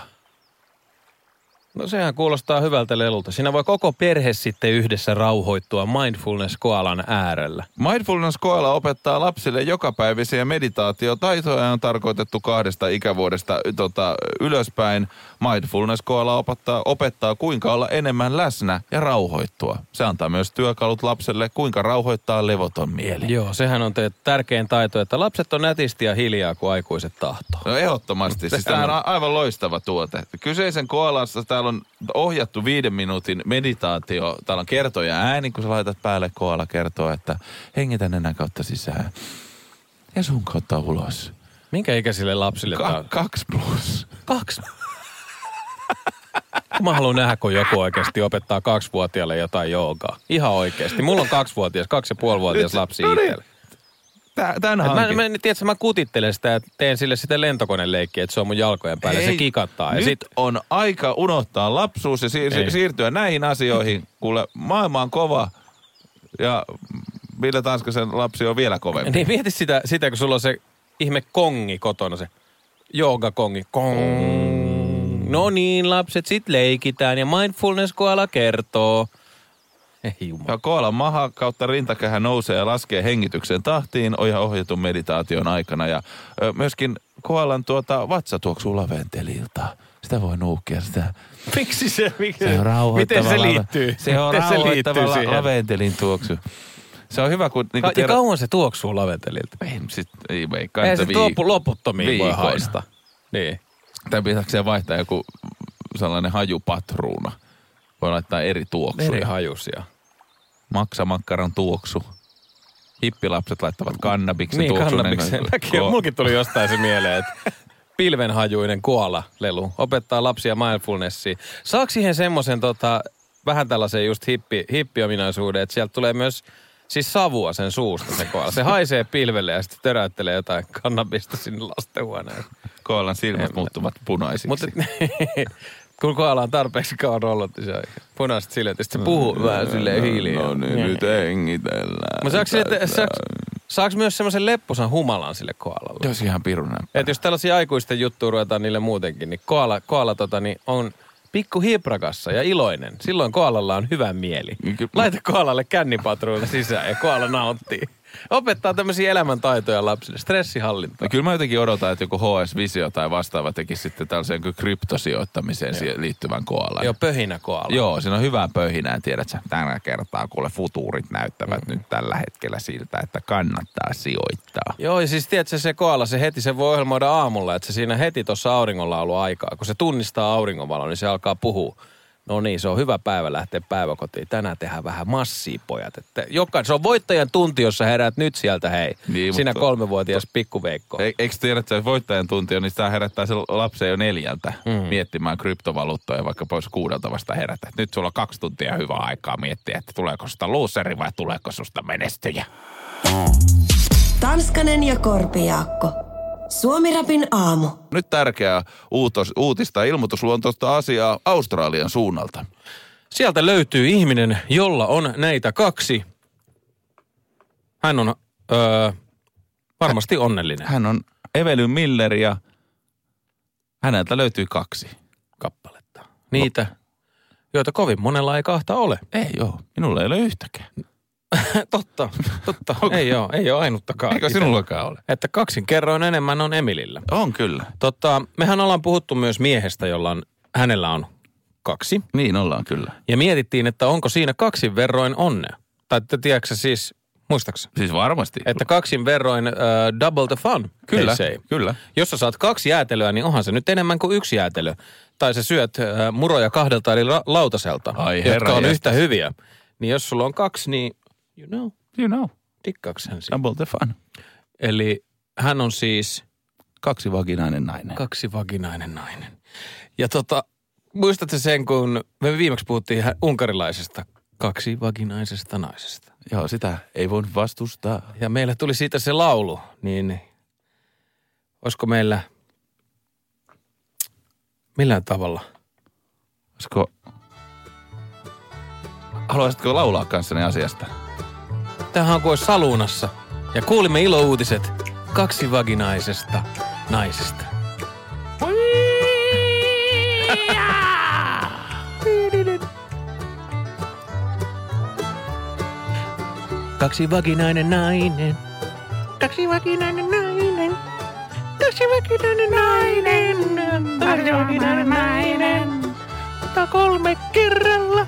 No sehän kuulostaa hyvältä lelulta. Siinä voi koko perhe sitten yhdessä rauhoittua mindfulness-koalan äärellä. Mindfulness koala opettaa lapsille jokapäiväisiä meditaatiotaitoja ja on tarkoitettu kahdesta ikävuodesta tota, ylöspäin. Mindfulness koala opettaa, opettaa, kuinka olla enemmän läsnä ja rauhoittua. Se antaa myös työkalut lapselle, kuinka rauhoittaa levoton mieli. Joo, sehän on te tärkein taito, että lapset on nätisti ja hiljaa, kun aikuiset tahtoo. No ehdottomasti. Siis tämä on aivan loistava tuote. Kyseisen koalassa täällä on ohjattu viiden minuutin meditaatio. Täällä on kertoja ääni, kun sä laitat päälle koala kertoo, että hengitä nenän kautta sisään. Ja sun kautta ulos. Minkä ikäisille lapsille Ka- on? kaksi plus. Kaksi. Mä haluan nähdä, kun joku oikeasti opettaa kaksivuotiaalle jotain joogaa. Ihan oikeasti. Mulla on kaksivuotias, kaksi ja puolivuotias lapsi no niin. Tän, Mä, mä, tiedätkö, mä kutittelen sitä ja teen sille sitä lentokoneleikkiä, että se on mun jalkojen päällä. Se Ei, kikattaa. Ja Nyt sit, on aika unohtaa lapsuus ja siir- Ei. siirtyä näihin asioihin. Kuule, maailma on kova ja Ville Tanskasen lapsi on vielä kovempi. niin mieti sitä, sitä, kun sulla on se ihme kongi kotona, se joogakongi. Kong. No niin, lapset, sit leikitään ja mindfulness koala kertoo. Ei jumala. Ja koalan maha kautta rintakehä nousee ja laskee hengityksen tahtiin oja ohjatun meditaation aikana. Ja ö, myöskin koalan tuota vatsa tuoksuu laventelilta. Sitä voi nuukkia sitä. Miksi se, miksi, Se on rauhoittava miten se liittyy? Se on miten rauhoittava la- siihen? laventelin tuoksu. Se on hyvä, kun... Niin Ka- ja kauan se tuoksuu laventelilta? Ei, sit, ei Ei että se viik- lopu, loputtomiin voi haista. Niin. Tai pitääkö vaihtaa joku sellainen hajupatruuna? Voi laittaa eri tuoksuja. Eri hajusia. Maksamakkaran tuoksu. Hippilapset laittavat kannabiksen Niin, tuoksun. kannabiksen. Mäkin, Ko- mulkin tuli jostain se mieleen, että pilvenhajuinen koala lelu opettaa lapsia mindfulnessiin. Saako siihen semmoisen tota, vähän tällaisen just hippi, hippiominaisuuden, että sieltä tulee myös siis savua sen suusta se koala. Se haisee pilvelle ja sitten töräyttelee jotain kannabista sinne lastenhuoneeseen. Koalan silmät En- muuttuvat punaisiksi. Mutta [LAUGHS] kun koala on tarpeeksi kauan ollut, niin se on punaiset silmät, sitten se puhuu vähän silleen hiljaa. No niin, nyt hengitellään. Mutta saako, sille, tässä. saako, saako myös semmoisen lepposan humalan sille koalalle? Jos ihan pirun näppärä. Et jos tällaisia aikuisten juttuja ruvetaan niille muutenkin, niin koala, koala tota, niin on pikku hiprakassa ja iloinen. Silloin koalalla on hyvä mieli. Laita koalalle kännipatruuna sisään ja koala nauttii. Opettaa tämmöisiä elämäntaitoja lapsille, stressihallintaa. No kyllä mä jotenkin odotan, että joku HS Visio tai vastaava tekisi sitten tällaisen kuin kryptosijoittamiseen siihen liittyvän koalan. Joo, pöhinä koala. Joo, siinä on hyvää pöhinää, tiedät sä. Tällä kertaa kuule futuurit näyttävät mm. nyt tällä hetkellä siltä, että kannattaa sijoittaa. Joo, ja siis tiedätkö, se koala, se heti se voi ohjelmoida aamulla, että se siinä heti tuossa auringonlaulu aikaa, kun se tunnistaa auringonvalon, niin se alkaa puhua. No niin, se on hyvä päivä lähteä päiväkotiin. Tänään tehdään vähän massia, pojat. Että joka, se on voittajan tunti, jos sä heräät nyt sieltä, hei. Niin, Sinä mutta- kolmevuotias pikkuveikko. E- eikö tiedä, että se voittajan tunti on, niin sitä herättää se lapsen jo neljältä mm. miettimään kryptovaluuttoja, vaikka pois kuudelta vasta herätä. Nyt sulla on kaksi tuntia hyvää aikaa miettiä, että tuleeko susta loseri vai tuleeko susta menestyjä. Tanskanen ja Korpiaakko. Suomirapin aamu. Nyt tärkeää uutos, uutista ilmoitusluontoista asiaa Australian suunnalta. Sieltä löytyy ihminen, jolla on näitä kaksi. Hän on öö, varmasti onnellinen Hän on Evelyn Miller ja häneltä löytyy kaksi. kappaletta. Niitä, joita kovin monella ei kahta ole. Ei joo, minulla ei ole yhtäkään. [LAUGHS] totta, totta. [LAUGHS] ei ole, ei ole ainuttakaan. Eikö sinullakaan ole? Että kaksin kerroin enemmän on Emilillä. On kyllä. Totta, mehän ollaan puhuttu myös miehestä, jolla on, hänellä on kaksi. Niin ollaan kyllä. Ja mietittiin, että onko siinä kaksin verroin onnea. Tai te tiedätkö siis, muistaaksä? Siis varmasti. Että kaksin verroin uh, double the fun, Kyllä, say. kyllä. Jos sä saat kaksi jäätelöä, niin onhan se nyt enemmän kuin yksi jäätelö. Tai sä syöt uh, muroja kahdelta la- lautaselta, Ai jotka on jestas. yhtä hyviä. Niin jos sulla on kaksi, niin you know, You know, tikkaaks hän siitä? double the fun. Eli hän on siis Kaksi vaginainen nainen. kaksi vaginainen nainen. Ja tota, muistatko sen, kun me viimeksi puhuttiin unkarilaisesta kaksi vaginaisesta naisesta. Joo, sitä ei voi vastustaa. Ja meillä tuli siitä se laulu, niin olisiko meillä millään tavalla? Olisiko... Haluaisitko laulaa kanssani asiasta? Tähän kuin saluunassa ja kuulimme ilouutiset kaksi vaginaisesta naisesta. [LAUGHS] Kaksi vaginainen nainen. Kaksi vaginainen nainen. Kaksi vaginainen nainen. Kaksi vaginainen nainen. Kolme kerralla.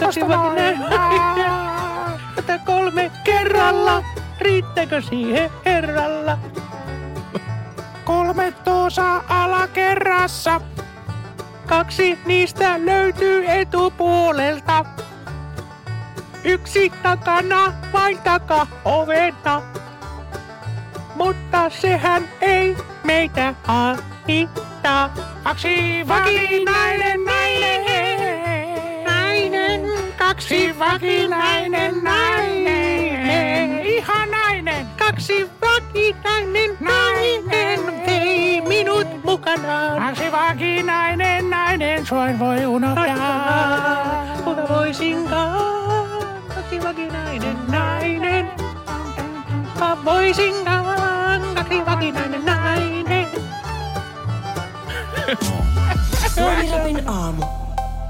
Kaksi vaginainen nainen. Kolme kerralla. Riittääkö siihen herralla? Kolme toosaa alakerrassa. Kaksi niistä löytyy etupuolelta. Yksi takana, vain taka ovena. Mutta sehän ei meitä haittaa. Kaksi vakinainen nainen. Nainen, kaksi vakinainen nainen. Ihan nainen. kaksi vakinainen nainen vei minut mukanaan. Kaksi vakinainen nainen, sua en voi unohtaa. Kuka voisinkaan, kaksi vakinainen nainen. Kuka voisinkaan, kaksi vakinainen nainen. Suomirapin aamu.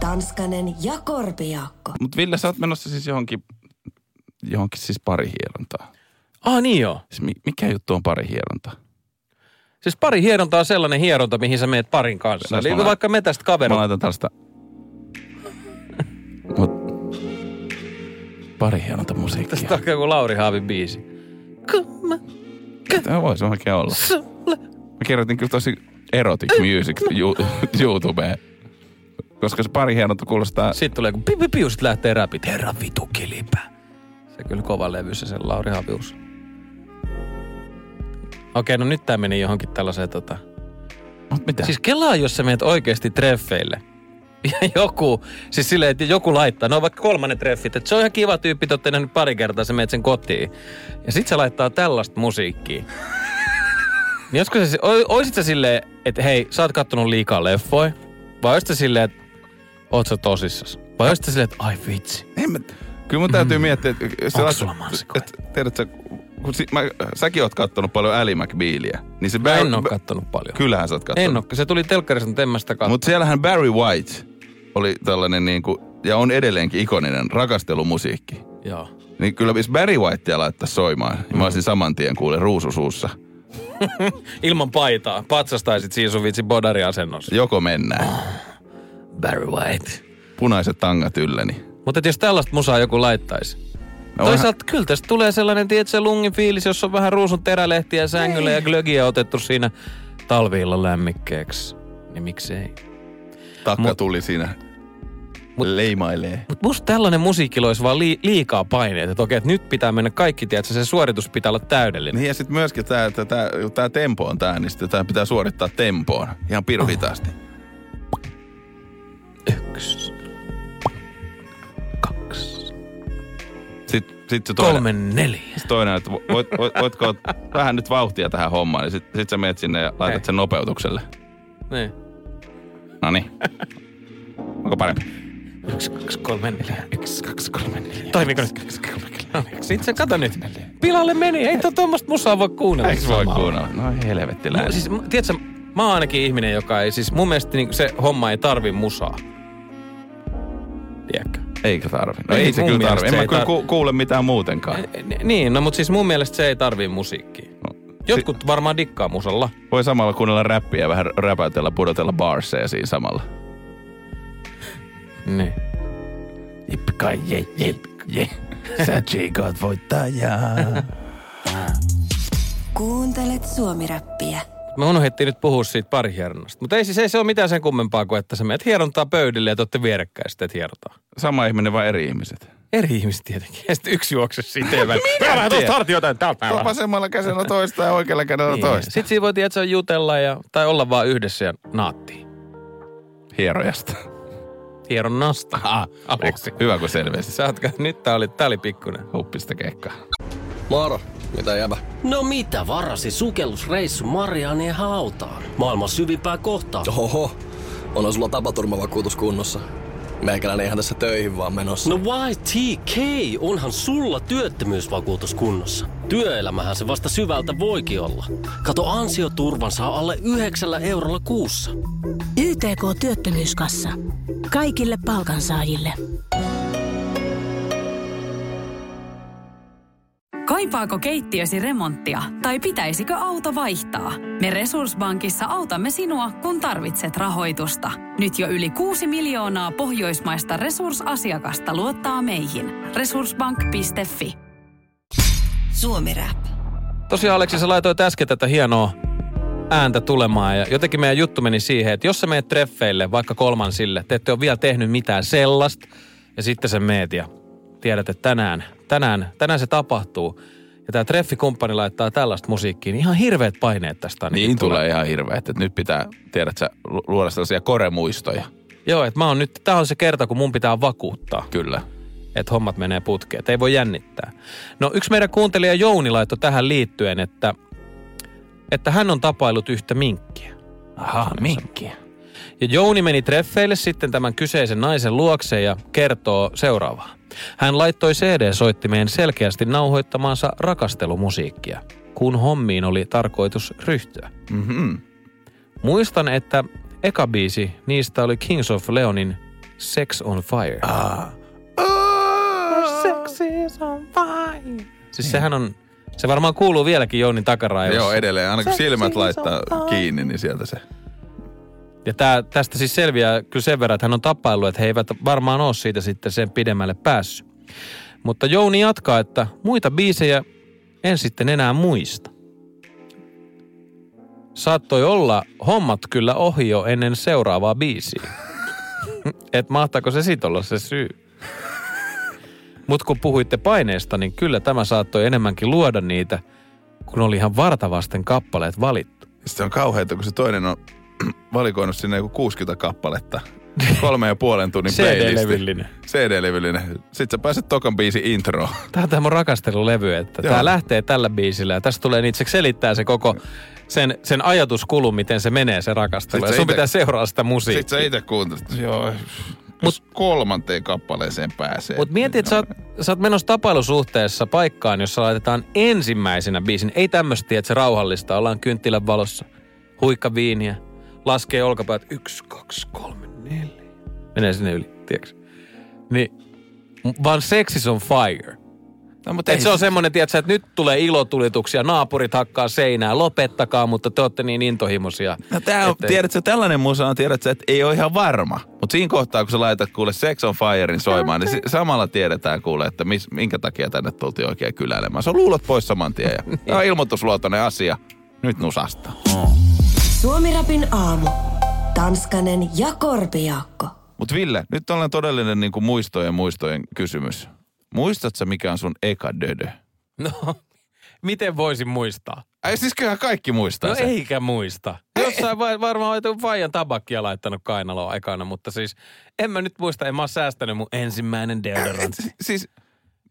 Tanskanen ja Korpiakko. Mutta Ville, sä oot menossa siis johonkin, johonkin siis parihierontaan. Ah niin joo. Siis mi- mikä juttu on parihieronta? Siis pari hieronta on sellainen hieronta, mihin sä meet parin kanssa. Eli mä laitan- vaikka me tästä Mä kaverit. laitan tällaista... Mut... Parihieronta musiikkia. Tästä on joku Lauri Haavin biisi. Kumma Tämä voisi oikein olla. sulle. Mä kirjoitin kyllä tosi erotic music you, [LAUGHS] YouTubeen. Koska se parihieronta kuulostaa... Sitten tulee kun piu, piu, sit lähtee räpit. Herra vitu kilipä. Se kyllä kova levy se sen Lauri Haavius. Okei, no nyt tää meni johonkin tällaiseen tota... Mut mitä? Siis kelaa, jos sä menet oikeasti treffeille. Ja joku, siis silleen, että joku laittaa, no vaikka kolmannen treffit, että se on ihan kiva tyyppi, te ootte nähnyt pari kertaa, sä menet sen kotiin. Ja sit se laittaa tällaista musiikkia. niin joskus se, oisit sä silleen, että hei, sä oot kattonut liikaa leffoja? Vai oisit sä silleen, että oot sä tosissas? Vai oisit sä silleen, että ai vitsi? En mä, kyllä mun täytyy miettiä, että... Onks sulla mansikoita? että Tiedätkö, kun si, mä, säkin oot kattonut paljon Ally McBealia. Niin se Mä en oo kattonut paljon. Kyllähän sä oot kattonut. En oo, se tuli telkkarista, mutta en mä sitä. Mutta siellähän Barry White oli tällainen niinku, ja on edelleenkin ikoninen rakastelumusiikki. Joo. Niin kyllä jos Barry Whitea laittaa soimaan, niin mä olisin saman tien kuule ruususuussa. [LAUGHS] Ilman paitaa. Patsastaisit siinä sun vitsi bodari-asennossa. Joko mennään. [LAUGHS] Barry White. Punaiset tangat ylläni. Mutta jos tällaista musaa joku laittaisi. No Toisaalta kyllä tästä tulee sellainen, tiedätkö, lungin fiilis, jos on vähän ruusun terälehtiä sängyllä ja glögiä otettu siinä talviilla lämmikkeeksi. Niin miksei. Takka Mut- tuli siinä. Mut- Leimailee. Mutta musta tällainen musiikki loisi vaan lii- liikaa paineita. Että okei, että nyt pitää mennä kaikki, tiedätkö, se suoritus pitää olla täydellinen. Niin ja sitten myöskin tämä tää, tää, tää tempo on tää, niin sitten tää pitää suorittaa tempoon. Ihan piru hitaasti. Yksi, kaksi, Sitten sit se toinen, kolme, neljä. sit toinen että voit, voit, voitko vähän nyt vauhtia tähän hommaan, niin sitten sit sä menet sinne ja laitat Hei. sen nopeutukselle. Niin. No niin. Onko parempi? Yksi, kaksi, kolme, neljä. Yksi, kaksi, kolme, neljä. Toimiko nyt? Kaksi, kolme, neljä. Sitten se kato nyt. Pilalle meni. Ei tuommoista musaa voi kuunnella. Eikö voi kuunnella? No helvetti lääni. siis, tiedätkö, mä oon ainakin ihminen, joka ei, siis mun mielestä niin se homma ei tarvi musaa. Tiedätkö? Eikö tarvi? No Ei, ei, se kyllä tarvi. En mä kyllä tar- ku- kuule mitään muutenkaan. Niin, no mutta siis mun mielestä se ei tarvii musiikkia. No, Jotkut varmaan dikkaa musalla. Voi samalla kuunnella räppiä vähän räpäytellä, pudotella barseja siinä samalla. Niin. Jipkai, je, je, je. [LAUGHS] Sä voittajaa. Kuuntelet Suomiräppiä. Me unohdettiin nyt puhua siitä parihieronnasta. Mutta ei siis ei se ole mitään sen kummempaa kuin, että sä menet hierontaa pöydille ja te olette vierekkäin sitten, hierotaan. Sama ihminen vai eri ihmiset? Eri ihmiset tietenkin. Ja sitten yksi juokse siitä. [LAUGHS] Minä Mä tuosta tiedän. harti jotain täältä. Tuo vasemmalla kädellä toista ja oikealla kädellä toista. Sitten siinä voi tiedätkö, jutella ja, tai olla vaan yhdessä ja naattia. Hierojasta. Hieronnasta. Ah. Hyvä kun selvisi. Sä oot, nyt tää oli, tää oli pikkunen. Huppista keikkaa. Moro, mitä jäbä? No mitä varasi sukellusreissu Marianien hautaan? Maailman syvimpää kohtaa. Oho, onhan sulla tapaturmavakuutus kunnossa. Meikäläinen ihan tässä töihin vaan menossa. No YTK, onhan sulla työttömyysvakuutus kunnossa. Työelämähän se vasta syvältä voikin olla. Kato ansioturvan saa alle 9 eurolla kuussa. YTK Työttömyyskassa. Kaikille palkansaajille. Kaipaako keittiösi remonttia tai pitäisikö auto vaihtaa? Me Resurssbankissa autamme sinua, kun tarvitset rahoitusta. Nyt jo yli 6 miljoonaa pohjoismaista resursasiakasta luottaa meihin. Resurssbank.fi Suomi Rap. Tosiaan Aleksi, sä laitoit äsken tätä hienoa ääntä tulemaan ja jotenkin meidän juttu meni siihen, että jos sä meet treffeille, vaikka kolmansille, te ette ole vielä tehnyt mitään sellaista ja sitten sä meet ja tiedät, että tänään, tänään, tänään se tapahtuu. Ja tämä treffikumppani laittaa tällaista musiikkiin, niin ihan hirveät paineet tästä. Niin tulee ihan hirveä, että nyt pitää, tiedät sä, lu- luoda sellaisia koremuistoja. Joo, että mä oon nyt, tää on se kerta, kun mun pitää vakuuttaa. Kyllä. että hommat menee putkeen, että ei voi jännittää. No yksi meidän kuuntelija Jouni laittoi tähän liittyen, että, että hän on tapailut yhtä minkkiä. Aha, minkkiä. Ja Jouni meni treffeille sitten tämän kyseisen naisen luokse ja kertoo seuraavaa. Hän laittoi CD-soittimeen selkeästi nauhoittamaansa rakastelumusiikkia, kun hommiin oli tarkoitus ryhtyä. Mm-hmm. Muistan, että eka biisi niistä oli Kings of Leonin Sex on Fire. Ah. Sex is on fire. Siis sehän on, se varmaan kuuluu vieläkin Jounin takaraivossa. Joo, edelleen. Aina kun silmät laittaa kiinni, niin sieltä se. Ja tää, tästä siis selviää kyllä sen verran, että hän on tapaillut, että he eivät varmaan ole siitä sitten sen pidemmälle päässyt. Mutta Jouni jatkaa, että muita biisejä en sitten enää muista. Saattoi olla hommat kyllä ohi jo ennen seuraavaa biisiä. [LAUGHS] Et mahtaako se sit olla se syy? Mutta kun puhuitte paineesta, niin kyllä tämä saattoi enemmänkin luoda niitä, kun oli ihan vartavasten kappaleet valittu. Se on kauheata, kun se toinen on [CLEARS THROAT] valikoinut sinne joku 60 kappaletta. Kolme ja puolen tunnin [LAUGHS] playlisti. CD-levyllinen. CD-levyllinen. Sitten sä pääset tokan biisi intro. Tämä on tämä mun rakastelulevy, että Joo. tämä lähtee tällä biisillä. Ja tästä tulee itse selittää se koko sen, sen ajatuskulu, miten se menee se rakastelu. Sit Ja sun ite- pitää seuraa sitä Sitten sä musiikkia. itse kuuntelet, joo, jos kolmanteen kappaleeseen pääsee. Mutta mieti, että sä sä oot menossa tapailusuhteessa paikkaan, jossa laitetaan ensimmäisenä biisin. Ei tämmöistä, että se rauhallista. Ollaan kynttilän valossa. Huikka viiniä. Laskee olkapäät. Yksi, kaksi, kolme, neljä. Menee sinne yli, tiedätkö? Niin, vaan sex is on fire. No, mutta Et se on semmoinen, tiedätkö, että nyt tulee ilotulituksia, naapurit hakkaa seinää, lopettakaa, mutta te olette niin intohimoisia. No tää on, ettei- tiedätkö, tällainen musa on, tiedätkö, että ei ole ihan varma. Mutta siinä kohtaa, kun sä laitat kuule Sex on Firein soimaan, niin samalla tiedetään kuule, että mis, minkä takia tänne tultiin oikein kyläilemään. Se on luulot pois saman tien ja [LAUGHS] tämä on ilmoitusluotoinen asia. Nyt nusasta. Suomi Rapin aamu. Tanskanen ja Korpiakko. Mutta Ville, nyt on todellinen niin kuin muistojen muistojen kysymys. Muistatko mikä on sun eka dödö? No, miten voisin muistaa? Ai siis kyllähän kaikki muistaa No sen. eikä muista. Jossain vai, varmaan on joku Fajan tabakkia laittanut kainaloa aikana, mutta siis en mä nyt muista, en mä oo säästänyt mun ensimmäinen deodorantti. Si- Siis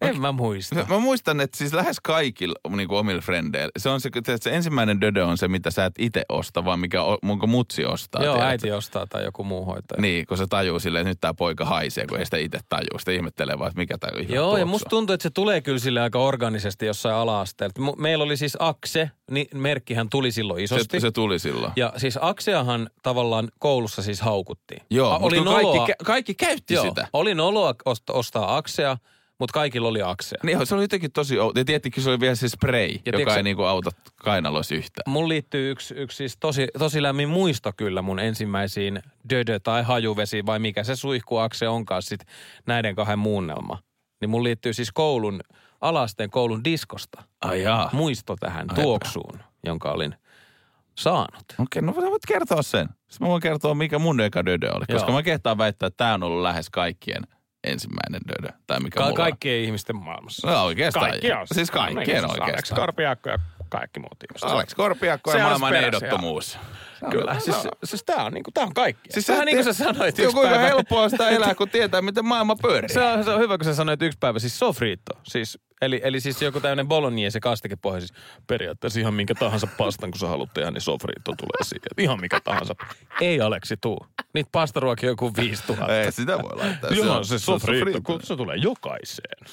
En mä muista. Mä muistan, että siis lähes kaikilla niin kuin omilla frendeillä, se on se, että se ensimmäinen dödö on se, mitä sä et itse osta, vaan mikä munko mutsi ostaa. Joo, tiedätkö? äiti ostaa tai joku muu hoitaja. Niin, kun se tajuu silleen, että nyt tää poika haisee, kun ei sitä itse tajuu. Sitä ihmettelee vaan, että mikä tää on Joo, ja musta tuntuu, että se tulee kyllä sille aika organisesti jossain ala-asteella. Mu- Meillä oli siis Akse, niin merkkihän tuli silloin isosti. se, se, tuli silloin. Ja siis Akseahan tavallaan koulussa siis haukuttiin. Joo, A- oli kaikki, noloa, kä- kaikki käytti joo, sitä. oli noloa ost- ostaa Aksea, mutta kaikilla oli Aksea. Niin, se oli jotenkin tosi outo. Ja tietenkin se oli vielä se spray, Ja joka tiedätkö- ei niinku auta kainaloissa yhtään. Mun liittyy yksi, yksi siis tosi, tosi lämmin muisto kyllä mun ensimmäisiin dödö tai hajuvesi vai mikä se suihkuakse onkaan sit näiden kahden muunnelma. Niin mun liittyy siis koulun, alasteen koulun diskosta. Ai jaa. Muisto tähän Ai tuoksuun, jonka olin saanut. Okei, no voit kertoa sen. Sitten mä voin kertoa, mikä mun eka dödö oli. Joo. Koska mä kehtaan väittää, että tää on ollut lähes kaikkien ensimmäinen dödö. Tai mikä Ka- mulla kaikkien ihmisten maailmassa. No oikeastaan. Kaikki on. Siis kaikkien Alex oikeastaan. Korpiakko ja kaikki muut ihmiset. Alex Korpiakko Se ja on maailman ehdottomuus. Kyllä, siis, siis tää on, niinku, tää on kaikki. Siis Siis Vähän niin kuin sä sanoit Joo, yksi kuinka päivä. helppoa sitä elää, kun tietää, miten maailma pyörii. Se on, se on hyvä, kun sä sanoit yksi päivä, siis sofriitto. Siis, eli, eli siis joku tämmöinen bolognese kastikepohja. Siis periaatteessa ihan minkä tahansa pastan, kun sä haluat tehdä, niin sofriitto tulee siihen. Ihan mikä tahansa. Ei Aleksi tuu. Niitä pastaruokia on joku 5000. Ei, sitä voi laittaa. Joo, on- se on sofriitto, kun se tulee jokaiseen.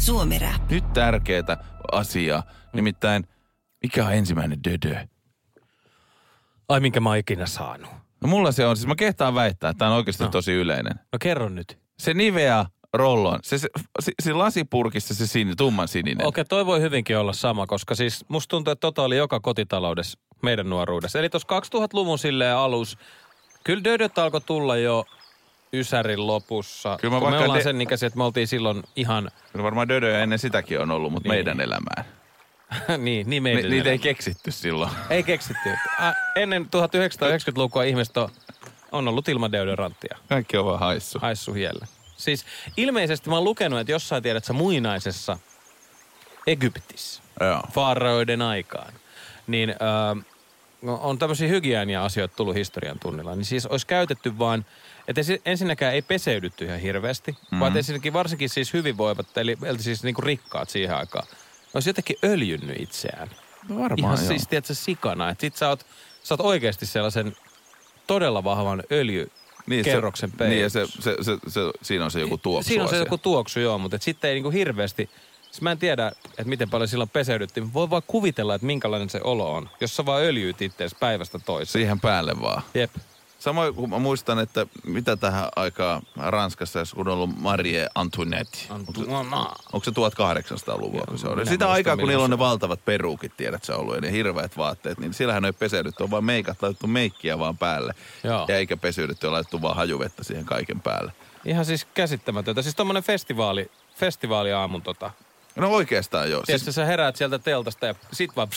Suomi Rap. Nyt tärkeää asiaa, nimittäin mikä on ensimmäinen dödö? Ai minkä mä oon ikinä saanut. No mulla se on, siis mä kehtaan väittää, että tämä on oikeasti No. tosi yleinen. No kerro nyt. Se Nivea rollon. Se, se, se, se lasipurkissa se sin, tumman sininen. Okei, toi voi hyvinkin olla sama, koska siis musta tuntuu, että tota oli joka kotitaloudessa meidän nuoruudessa. Eli tuossa 2000-luvun silleen alus, kyllä dödöt alkoi tulla jo Ysärin lopussa. Kyllä mä Kun me ollaan de- sen ikäisiä, että me oltiin silloin ihan, Kyllä varmaan dödöjä ennen sitäkin on ollut, mutta Niin. meidän elämään. [LAUGHS] niin, niin Ni, meidän niitä ei keksitty silloin. ei keksitty. Ä, ennen 1990-lukua ihmiset on, on ollut ilman deodoranttia. Kaikki on vaan haissu. Haissu hielle. Siis ilmeisesti mä oon lukenut, että jossain tiedät sä muinaisessa Egyptissä, faaraoiden aikaan, niin äh, on tämmöisiä hygienia-asioita tullut historian tunnilla. Niin siis olisi käytetty vaan, että ensinnäkään ei peseydytty ihan hirveästi, mm. vaan ensinnäkin varsinkin siis hyvinvoivat, eli, eli siis niinku rikkaat siihen aikaan, olisi jotenkin öljynnyt itseään. No varmaan Ihan joo. siis, tiedätkö, sikana. Että sit sä oot, sä oot oikeasti sellaisen todella vahvan öljy niin, kerroksen se, niin, ja se, se, se, se, siinä on se joku tuoksu Siinä on se asia. joku tuoksu, joo, mutta et sitten ei niinku hirveästi... Siis mä en tiedä, että miten paljon silloin peseydyttiin. Voi vaan kuvitella, että minkälainen se olo on, jos sä vaan öljyit ittees päivästä toiseen. Siihen päälle vaan. Jep. Samoin kun mä muistan, että mitä tähän aikaan Ranskassa, jos kun on ollut Marie Antoinette. Onko se, onko se 1800-luvua, kun se oli? Sitä aikaa, kun niillä on ne valtavat peruukit, tiedät sä ollut, ja ne hirveät vaatteet, niin sillähän ei peseydytty, on vaan meikat laitettu meikkiä vaan päälle. Joo. Ja eikä peseydytty, on laitettu vaan hajuvettä siihen kaiken päälle. Ihan siis käsittämätöntä. Siis tommonen festivaali, festivaaliaamun tota. No oikeastaan joo. Siis, Siis, sä heräät sieltä teltasta ja sit vaan...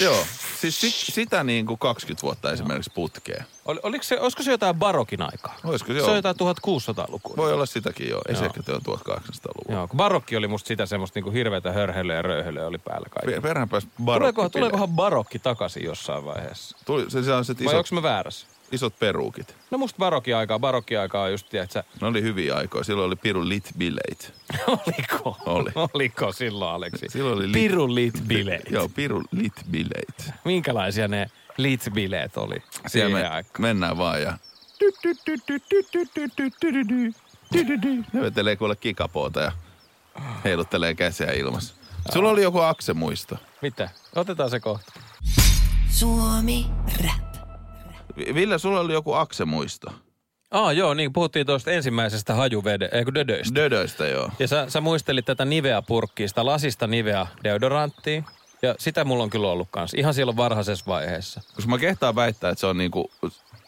joo. Siis sit, sitä niin kuin 20 vuotta esimerkiksi putkeen. Ol, oliko se, olisiko se jotain barokin aikaa? Olisiko se Se on jotain 1600-lukua. Voi olla sitäkin joo. Ei se ehkä tuo 1800-luvun. Joo, kun barokki oli musta sitä semmoista niinku hirveätä hörhelyä ja röyhelyä oli päällä kaikki. Tuleeko, barokki tuleekohan barokki takaisin jossain vaiheessa? Tuli, se, se on se Vai isot, onko mä väärässä? Isot peruukit. No musta barokki aikaa, barokki aikaa on just, tiedätkö, Ne oli hyviä aikoja. Silloin oli pirun lit bileet. [LAUGHS] oliko? Oli. [LAUGHS] Oliko silloin, Aleksi? Silloin oli lit- Pirun lit bileet. Joo, pirun lit bileet. Minkälaisia ne lit bileet oli Siellä siihen me, aikaan? mennään vaan ja... Ne vetelee kuule kikapoota ja heiluttelee käsiä ilmassa. Sulla oli joku aksemuisto. Mitä? Otetaan se kohta. Suomi rap. Vi- Ville, sulla oli joku aksemuisto. Ah, joo, niin puhuttiin tuosta ensimmäisestä hajuvede, ei kun dödöistä. Dödöistä joo. Ja sä, sä muistelit tätä Nivea-purkkiä, sitä lasista Nivea deodoranttia. Ja sitä mulla on kyllä ollut kanssa, ihan silloin varhaisessa vaiheessa. Koska mä kehtaan väittää, että se on niinku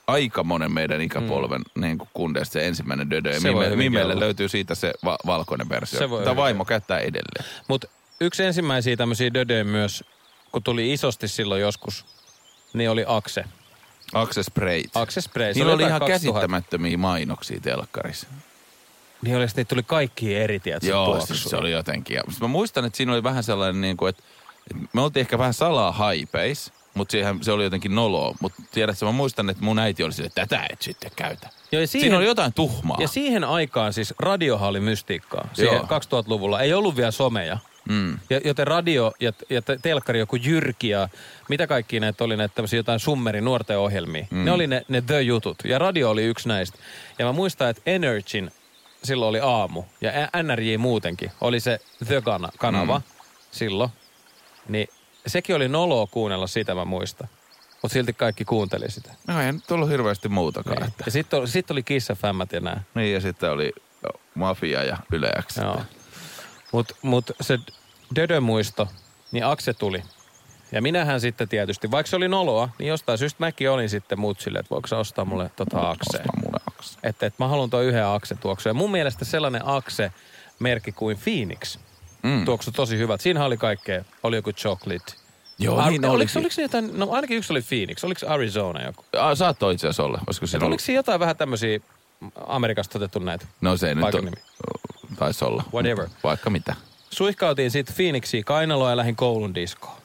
aika monen meidän ikäpolven mm. niinku kundeista se ensimmäinen dödö. Se Mime- Mimelle löytyy siitä se va- valkoinen versio. Se voi Tämä vaimo käyttää edelleen. Mutta yksi ensimmäisiä tämmöisiä dödöjä myös, kun tuli isosti silloin joskus, niin oli Axe. Spray. Se Niillä oli jotain ihan 2000. käsittämättömiä mainoksia telkkarissa. Niin oli, niitä tuli kaikki eri, tiedätkö, Joo, siis se oli jotenkin. Ja mä muistan, että siinä oli vähän sellainen, niin kuin, että, että me oltiin ehkä vähän salaa haipeis, mutta siihen, se oli jotenkin noloa. Mutta tiedätkö, mä muistan, että mun äiti oli silleen, että tätä et sitten käytä. Joo, ja Siinä oli jotain tuhmaa. Ja siihen aikaan siis radiohan oli mystiikkaa. Siihen Joo. 2000-luvulla ei ollut vielä someja. Mm. Ja, joten radio ja, ja te- telkkari, joku Jyrki ja mitä kaikki näitä oli, näitä tämmöisiä jotain summeri nuorten ohjelmia. Mm. Ne oli ne, ne the-jutut. Ja radio oli yksi näistä. Ja mä muistan, että Energyn silloin oli aamu. Ja NRJ muutenkin oli se the-kanava mm. silloin. Niin sekin oli noloa kuunnella sitä, mä muistan. Mutta silti kaikki kuunteli sitä. No ei nyt ollut hirveästi muutakaan. Niin. Että. Ja sitten sit oli Kiss FMät ja nää. Niin ja sitten oli Mafia ja Yle X. Joo. Mutta mut se Dödö-muisto, niin Akse tuli. Ja minähän sitten tietysti, vaikka se oli noloa, niin jostain syystä mäkin olin sitten mutsille, että voiko sä ostaa mulle tota mulle Axe. Että et mä haluan tuon yhden Akse tuoksu. Ja mun mielestä sellainen Akse merkki kuin Phoenix Mm. tuoksu tosi hyvät. Siinä oli kaikkea. Oli joku chocolate. Joo, Ar- niin oliko, olikin. oliko se jotain, no ainakin yksi oli Phoenix. Oliko Arizona joku? Ah, saattoi itse asiassa olla. Olisiko siinä oliko ollut? siinä jotain vähän tämmöisiä Amerikasta otettu näitä? No se ei nyt nimi? Taisi olla. Whatever. Vaikka mitä. Suihkautiin sitten Phoenixiin kainaloa ja lähdin koulun diskoon.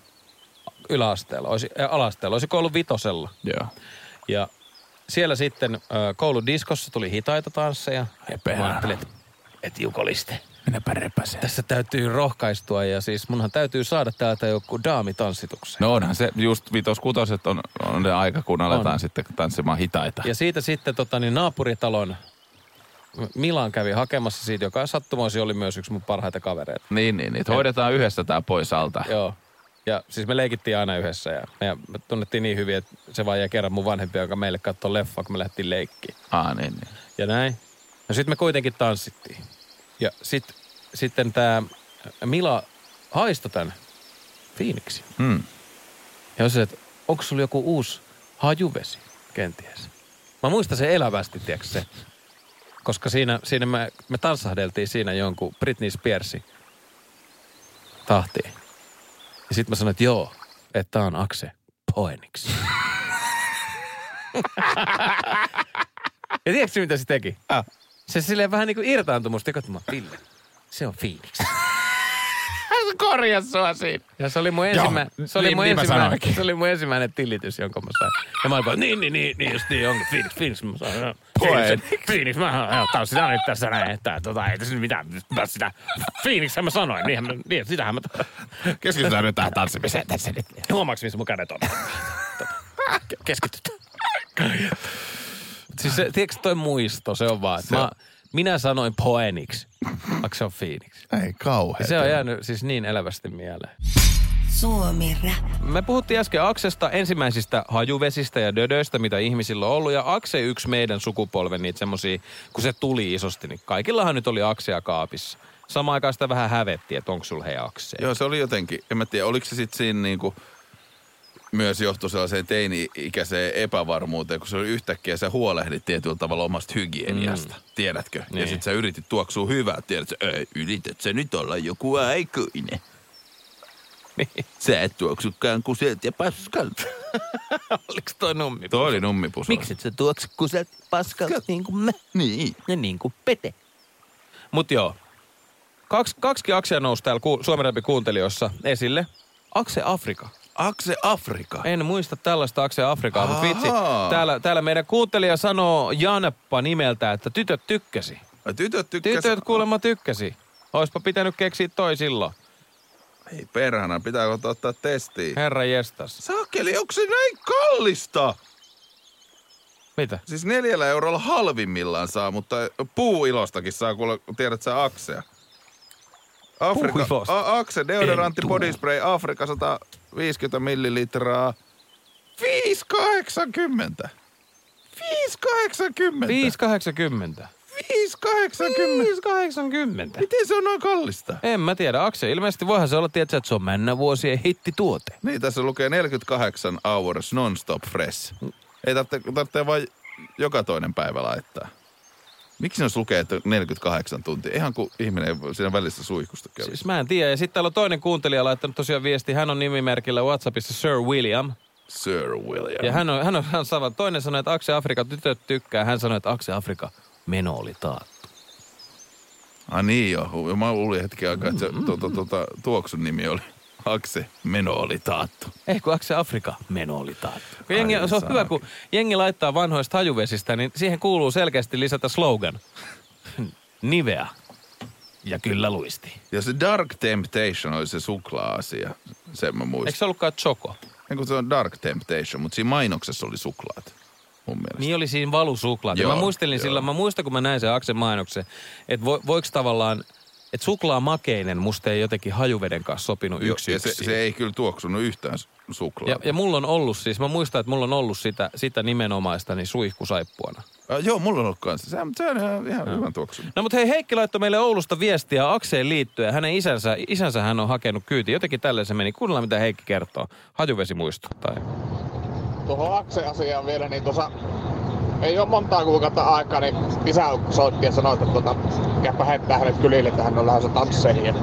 Yläasteella, olisi, äh, alasteella, olisi koulun vitosella. Joo. Ja siellä sitten äh, koulun diskossa tuli hitaita tansseja. Ja perhana. mä ajattelin, että et jukoliste. Minäpä repäseen. Tässä täytyy rohkaistua ja siis munhan täytyy saada täältä joku daamitanssitukseen. No onhan se, just vitos kutoset on, on ne aika, kun aletaan On. sitten tanssimaan hitaita. Ja siitä sitten tota, niin naapuritalon Milan kävi hakemassa siitä, joka sattumoisin oli myös yksi mun parhaita kavereita. Niin, niin, niin. Hoidetaan yhdessä tää pois alta. Joo. Ja siis me leikittiin aina yhdessä ja me, tunnettiin niin hyvin, että se vaan jäi kerran mun vanhempia, joka meille katsoi leffa, kun me lähdettiin leikkiin. Ah, niin, niin. Ja näin. No sitten me kuitenkin tanssittiin. Ja sit, sitten tämä Mila haistoi tämän Phoenixin. Hmm. Ja se, että onko sulla joku uusi hajuvesi kenties? Mä muistan sen elävästi, tiedätkö se? Koska siinä, siinä me, me tanssahdeltiin siinä jonkun Britney Spearsin tahtiin. Ja sitten mä sanoin, että joo, että tää on Akse Poenix. ja tiedätkö mitä se teki? Ah. Se silleen vähän niin kuin irtaantui musta. Ja mä, Ville, se on Phoenix. Hän korjasi sua siinä. Ja se oli mun, ensimmä, se oli niin- mun, niin mä ensimmäinen, se oli mun ensimmäinen tillitys, jonka mä sain. Ja mä olin vaan, niin, niin, niin, niin, just niin, onko Phoenix, Phoenix, mä sain. Phoenix, Phoenix, mä on sitä nyt tässä näin, että tota, ei tässä nyt mitään, mä sitä, Phoenix mä sanoin, niinhän mä, niin, sitähän mä, Keskitytään nyt tähän tanssimiseen tässä nyt. huomaaks missä mun kädet on? Tota, ke- Keskitytään. Siis se, tiedätkö toi muisto, se on vaan, että mä, minä sanoin Poenix, vaikka se on Phoenix. Ei kauhean. Se on jäänyt siis niin elävästi mieleen. Suomi Rap. Me puhuttiin äsken Aksesta ensimmäisistä hajuvesistä ja dödöistä, mitä ihmisillä on ollut. Ja Akse yksi meidän sukupolven niitä semmosia, kun se tuli isosti, niin kaikillahan nyt oli Aksea kaapissa. Samaan aikaan sitä vähän hävetti, että onko sulla hei Akse. Joo, se oli jotenkin, en mä tiedä, oliko se sitten siinä niinku myös johtui sellaiseen teini-ikäiseen epävarmuuteen, kun se oli yhtäkkiä, sä huolehdit tietyllä tavalla omasta hygieniasta, mm. tiedätkö? Niin. Ja sit sä yritit tuoksua hyvää, tiedätkö? Ei, yrität sä nyt olla joku aikuinen. Niin. Sä et tuoksukaan kuselt ja paskalta. [LAUGHS] Oliko toi nummi? Toi oli nummipusu. et sä tuoksu kuselt paskalta niin kuin me Niin. ja niin kuin pete? Mut joo. Kaks, kaksi Aksea nousi täällä ku, Suomen kuuntelijoissa esille. Akse Afrika. Akse Afrika. En muista tällaista Akse Afrikaa, mutta vitsi. Täällä, täällä meidän kuuntelija sanoo Janeppa nimeltä, että tytöt tykkäsi. Ai, Tytöt tykkäs... Tytöt kuulemma tykkäsi. Oispa pitänyt keksiä toi silloin. Ei perhana, pitääkö ottaa, testiin? Herra jestas. Sakeli, onko se näin kallista? Mitä? Siis neljällä eurolla halvimmillaan saa, mutta puuilostakin saa, kuule, tiedät sä Aksea. Afrika, a, Akse, deodorantti, body spray, Afrika 150 millilitraa. 5,80. 5,80. 5,80. 5,80. 5,80. Miten se on noin kallista? En mä tiedä. Akse, ilmeisesti voihan se olla, tietysti, että se on männä vuosien hittituote. Niin, tässä lukee 48 hours non-stop fresh. Ei tarvitse, tarvitse vain joka toinen päivä laittaa. Miksi jos lukee, että 48 tuntia? Ihan kuin ihminen siinä välissä suihkusta käy. Siis mä en tiedä. Ja sitten täällä on toinen kuuntelija laittanut tosiaan viesti. Hän on nimimerkillä Whatsappissa Sir William. Sir William. Ja hän on, hän on, hän on. Toinen sanoi, että Akse Afrika tytöt tykkää. Hän sanoi, että Akse Afrika meno oli taattu. Ah niin joo. Mä luulin hetken aikaa, että se tuota, tuota, tuoksun nimi oli Akse. Meno oli taattu. Ei kun Akse Afrika meno oli taattu. Kun Ai jengi, se on hyvä, kun jengi laittaa vanhoista hajuvesistä, niin siihen kuuluu selkeästi lisätä slogan. [LAUGHS] Niveä. Ja kyllä luisti. Ja se Dark Temptation oli se suklaa-asia. Sen mä Eikö muistan. se ollutkaan Choco? Niin kuin se on Dark Temptation, mutta siinä mainoksessa oli suklaat. Mun mielestä. Niin oli siinä valusuklaat. Joo, mä muistelin joo. silloin, mä muistan kun mä näin sen Aksen mainoksen, että vo, voiko tavallaan, että suklaa makeinen musta ei jotenkin hajuveden kanssa sopinut yksi ja se, se ei kyllä tuoksunut yhtään ja, suklaata. ja mulla on ollut siis, mä muistan, että mulla on ollut sitä, sitä nimenomaista niin suihkusaippuana. Ah, joo, mulla on ollut kanssa. Se, se on ihan, ihan hyvän tuoksunut. No mutta hei, Heikki laittoi meille Oulusta viestiä Akseen liittyen. Hänen isänsä, isänsä hän on hakenut kyyti. Jotenkin tälleen se meni. Kuunnellaan mitä Heikki kertoo. Hajuvesimuisto. Tai... Tuohon Akse-asiaan vielä, niin tuossa ei ole montaa kuukautta aikaa, niin isä soitti ja sanoi, että tuota, käypä heittää hänet kylille, että hän on lähdössä tansseihin. Ja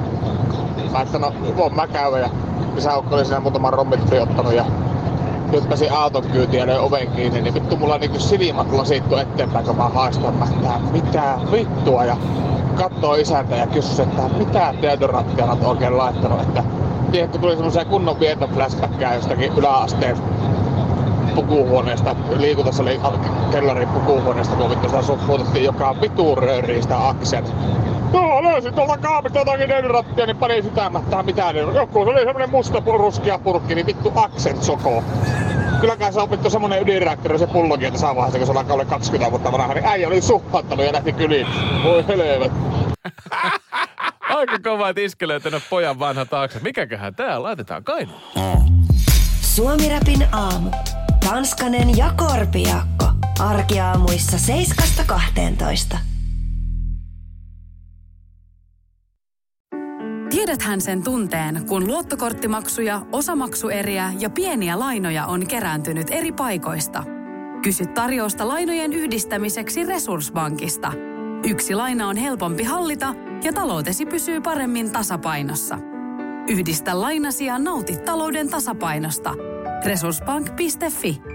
mä että no, voin mä käydä. Ja isäukko oli siinä muutaman rommitri ottanut ja hyppäsin auton kyytiin ja löin oven kiinni, niin vittu mulla niinku silmät lasittu eteenpäin, kun mä haistan. Mä että mitä vittua ja katsoo isäntä ja kysyi, että mitä deodoranttia olet oikein laittanut. Että tiedätkö, tuli semmoisia kunnon vietoflashbackkää jostakin yläasteen pukuhuoneesta, liikuntasali kellarin pukuhuoneesta, kun vittu sitä suppuutettiin joka vitu rööriin sitä aksen. Joo, löysin tuolta kaapista jotakin deodoranttia, niin panin sitä mättää mitään. Joku se oli semmonen musta ruskea purkki, niin vittu aksen soko. Kyllä kai se on vittu semmonen ydinreaktori se pullokin, että saa vaiheessa, kun se alkaa olla 20 vuotta vanha, niin äijä oli suhhattanut ja lähti kyliin. Voi helvet. [LAUGHS] Aika kova, että löytänyt pojan vanha taakse. Mikäköhän tää laitetaan kainuun? Suomirapin aamu. Tanskanen ja Korpiakko. Arkiaamuissa 7-12. Tiedäthän sen tunteen, kun luottokorttimaksuja, osamaksueriä ja pieniä lainoja on kerääntynyt eri paikoista. Kysy tarjousta lainojen yhdistämiseksi Resurssbankista. Yksi laina on helpompi hallita ja taloutesi pysyy paremmin tasapainossa. Yhdistä lainasi ja nauti talouden tasapainosta. Resurssbank.fi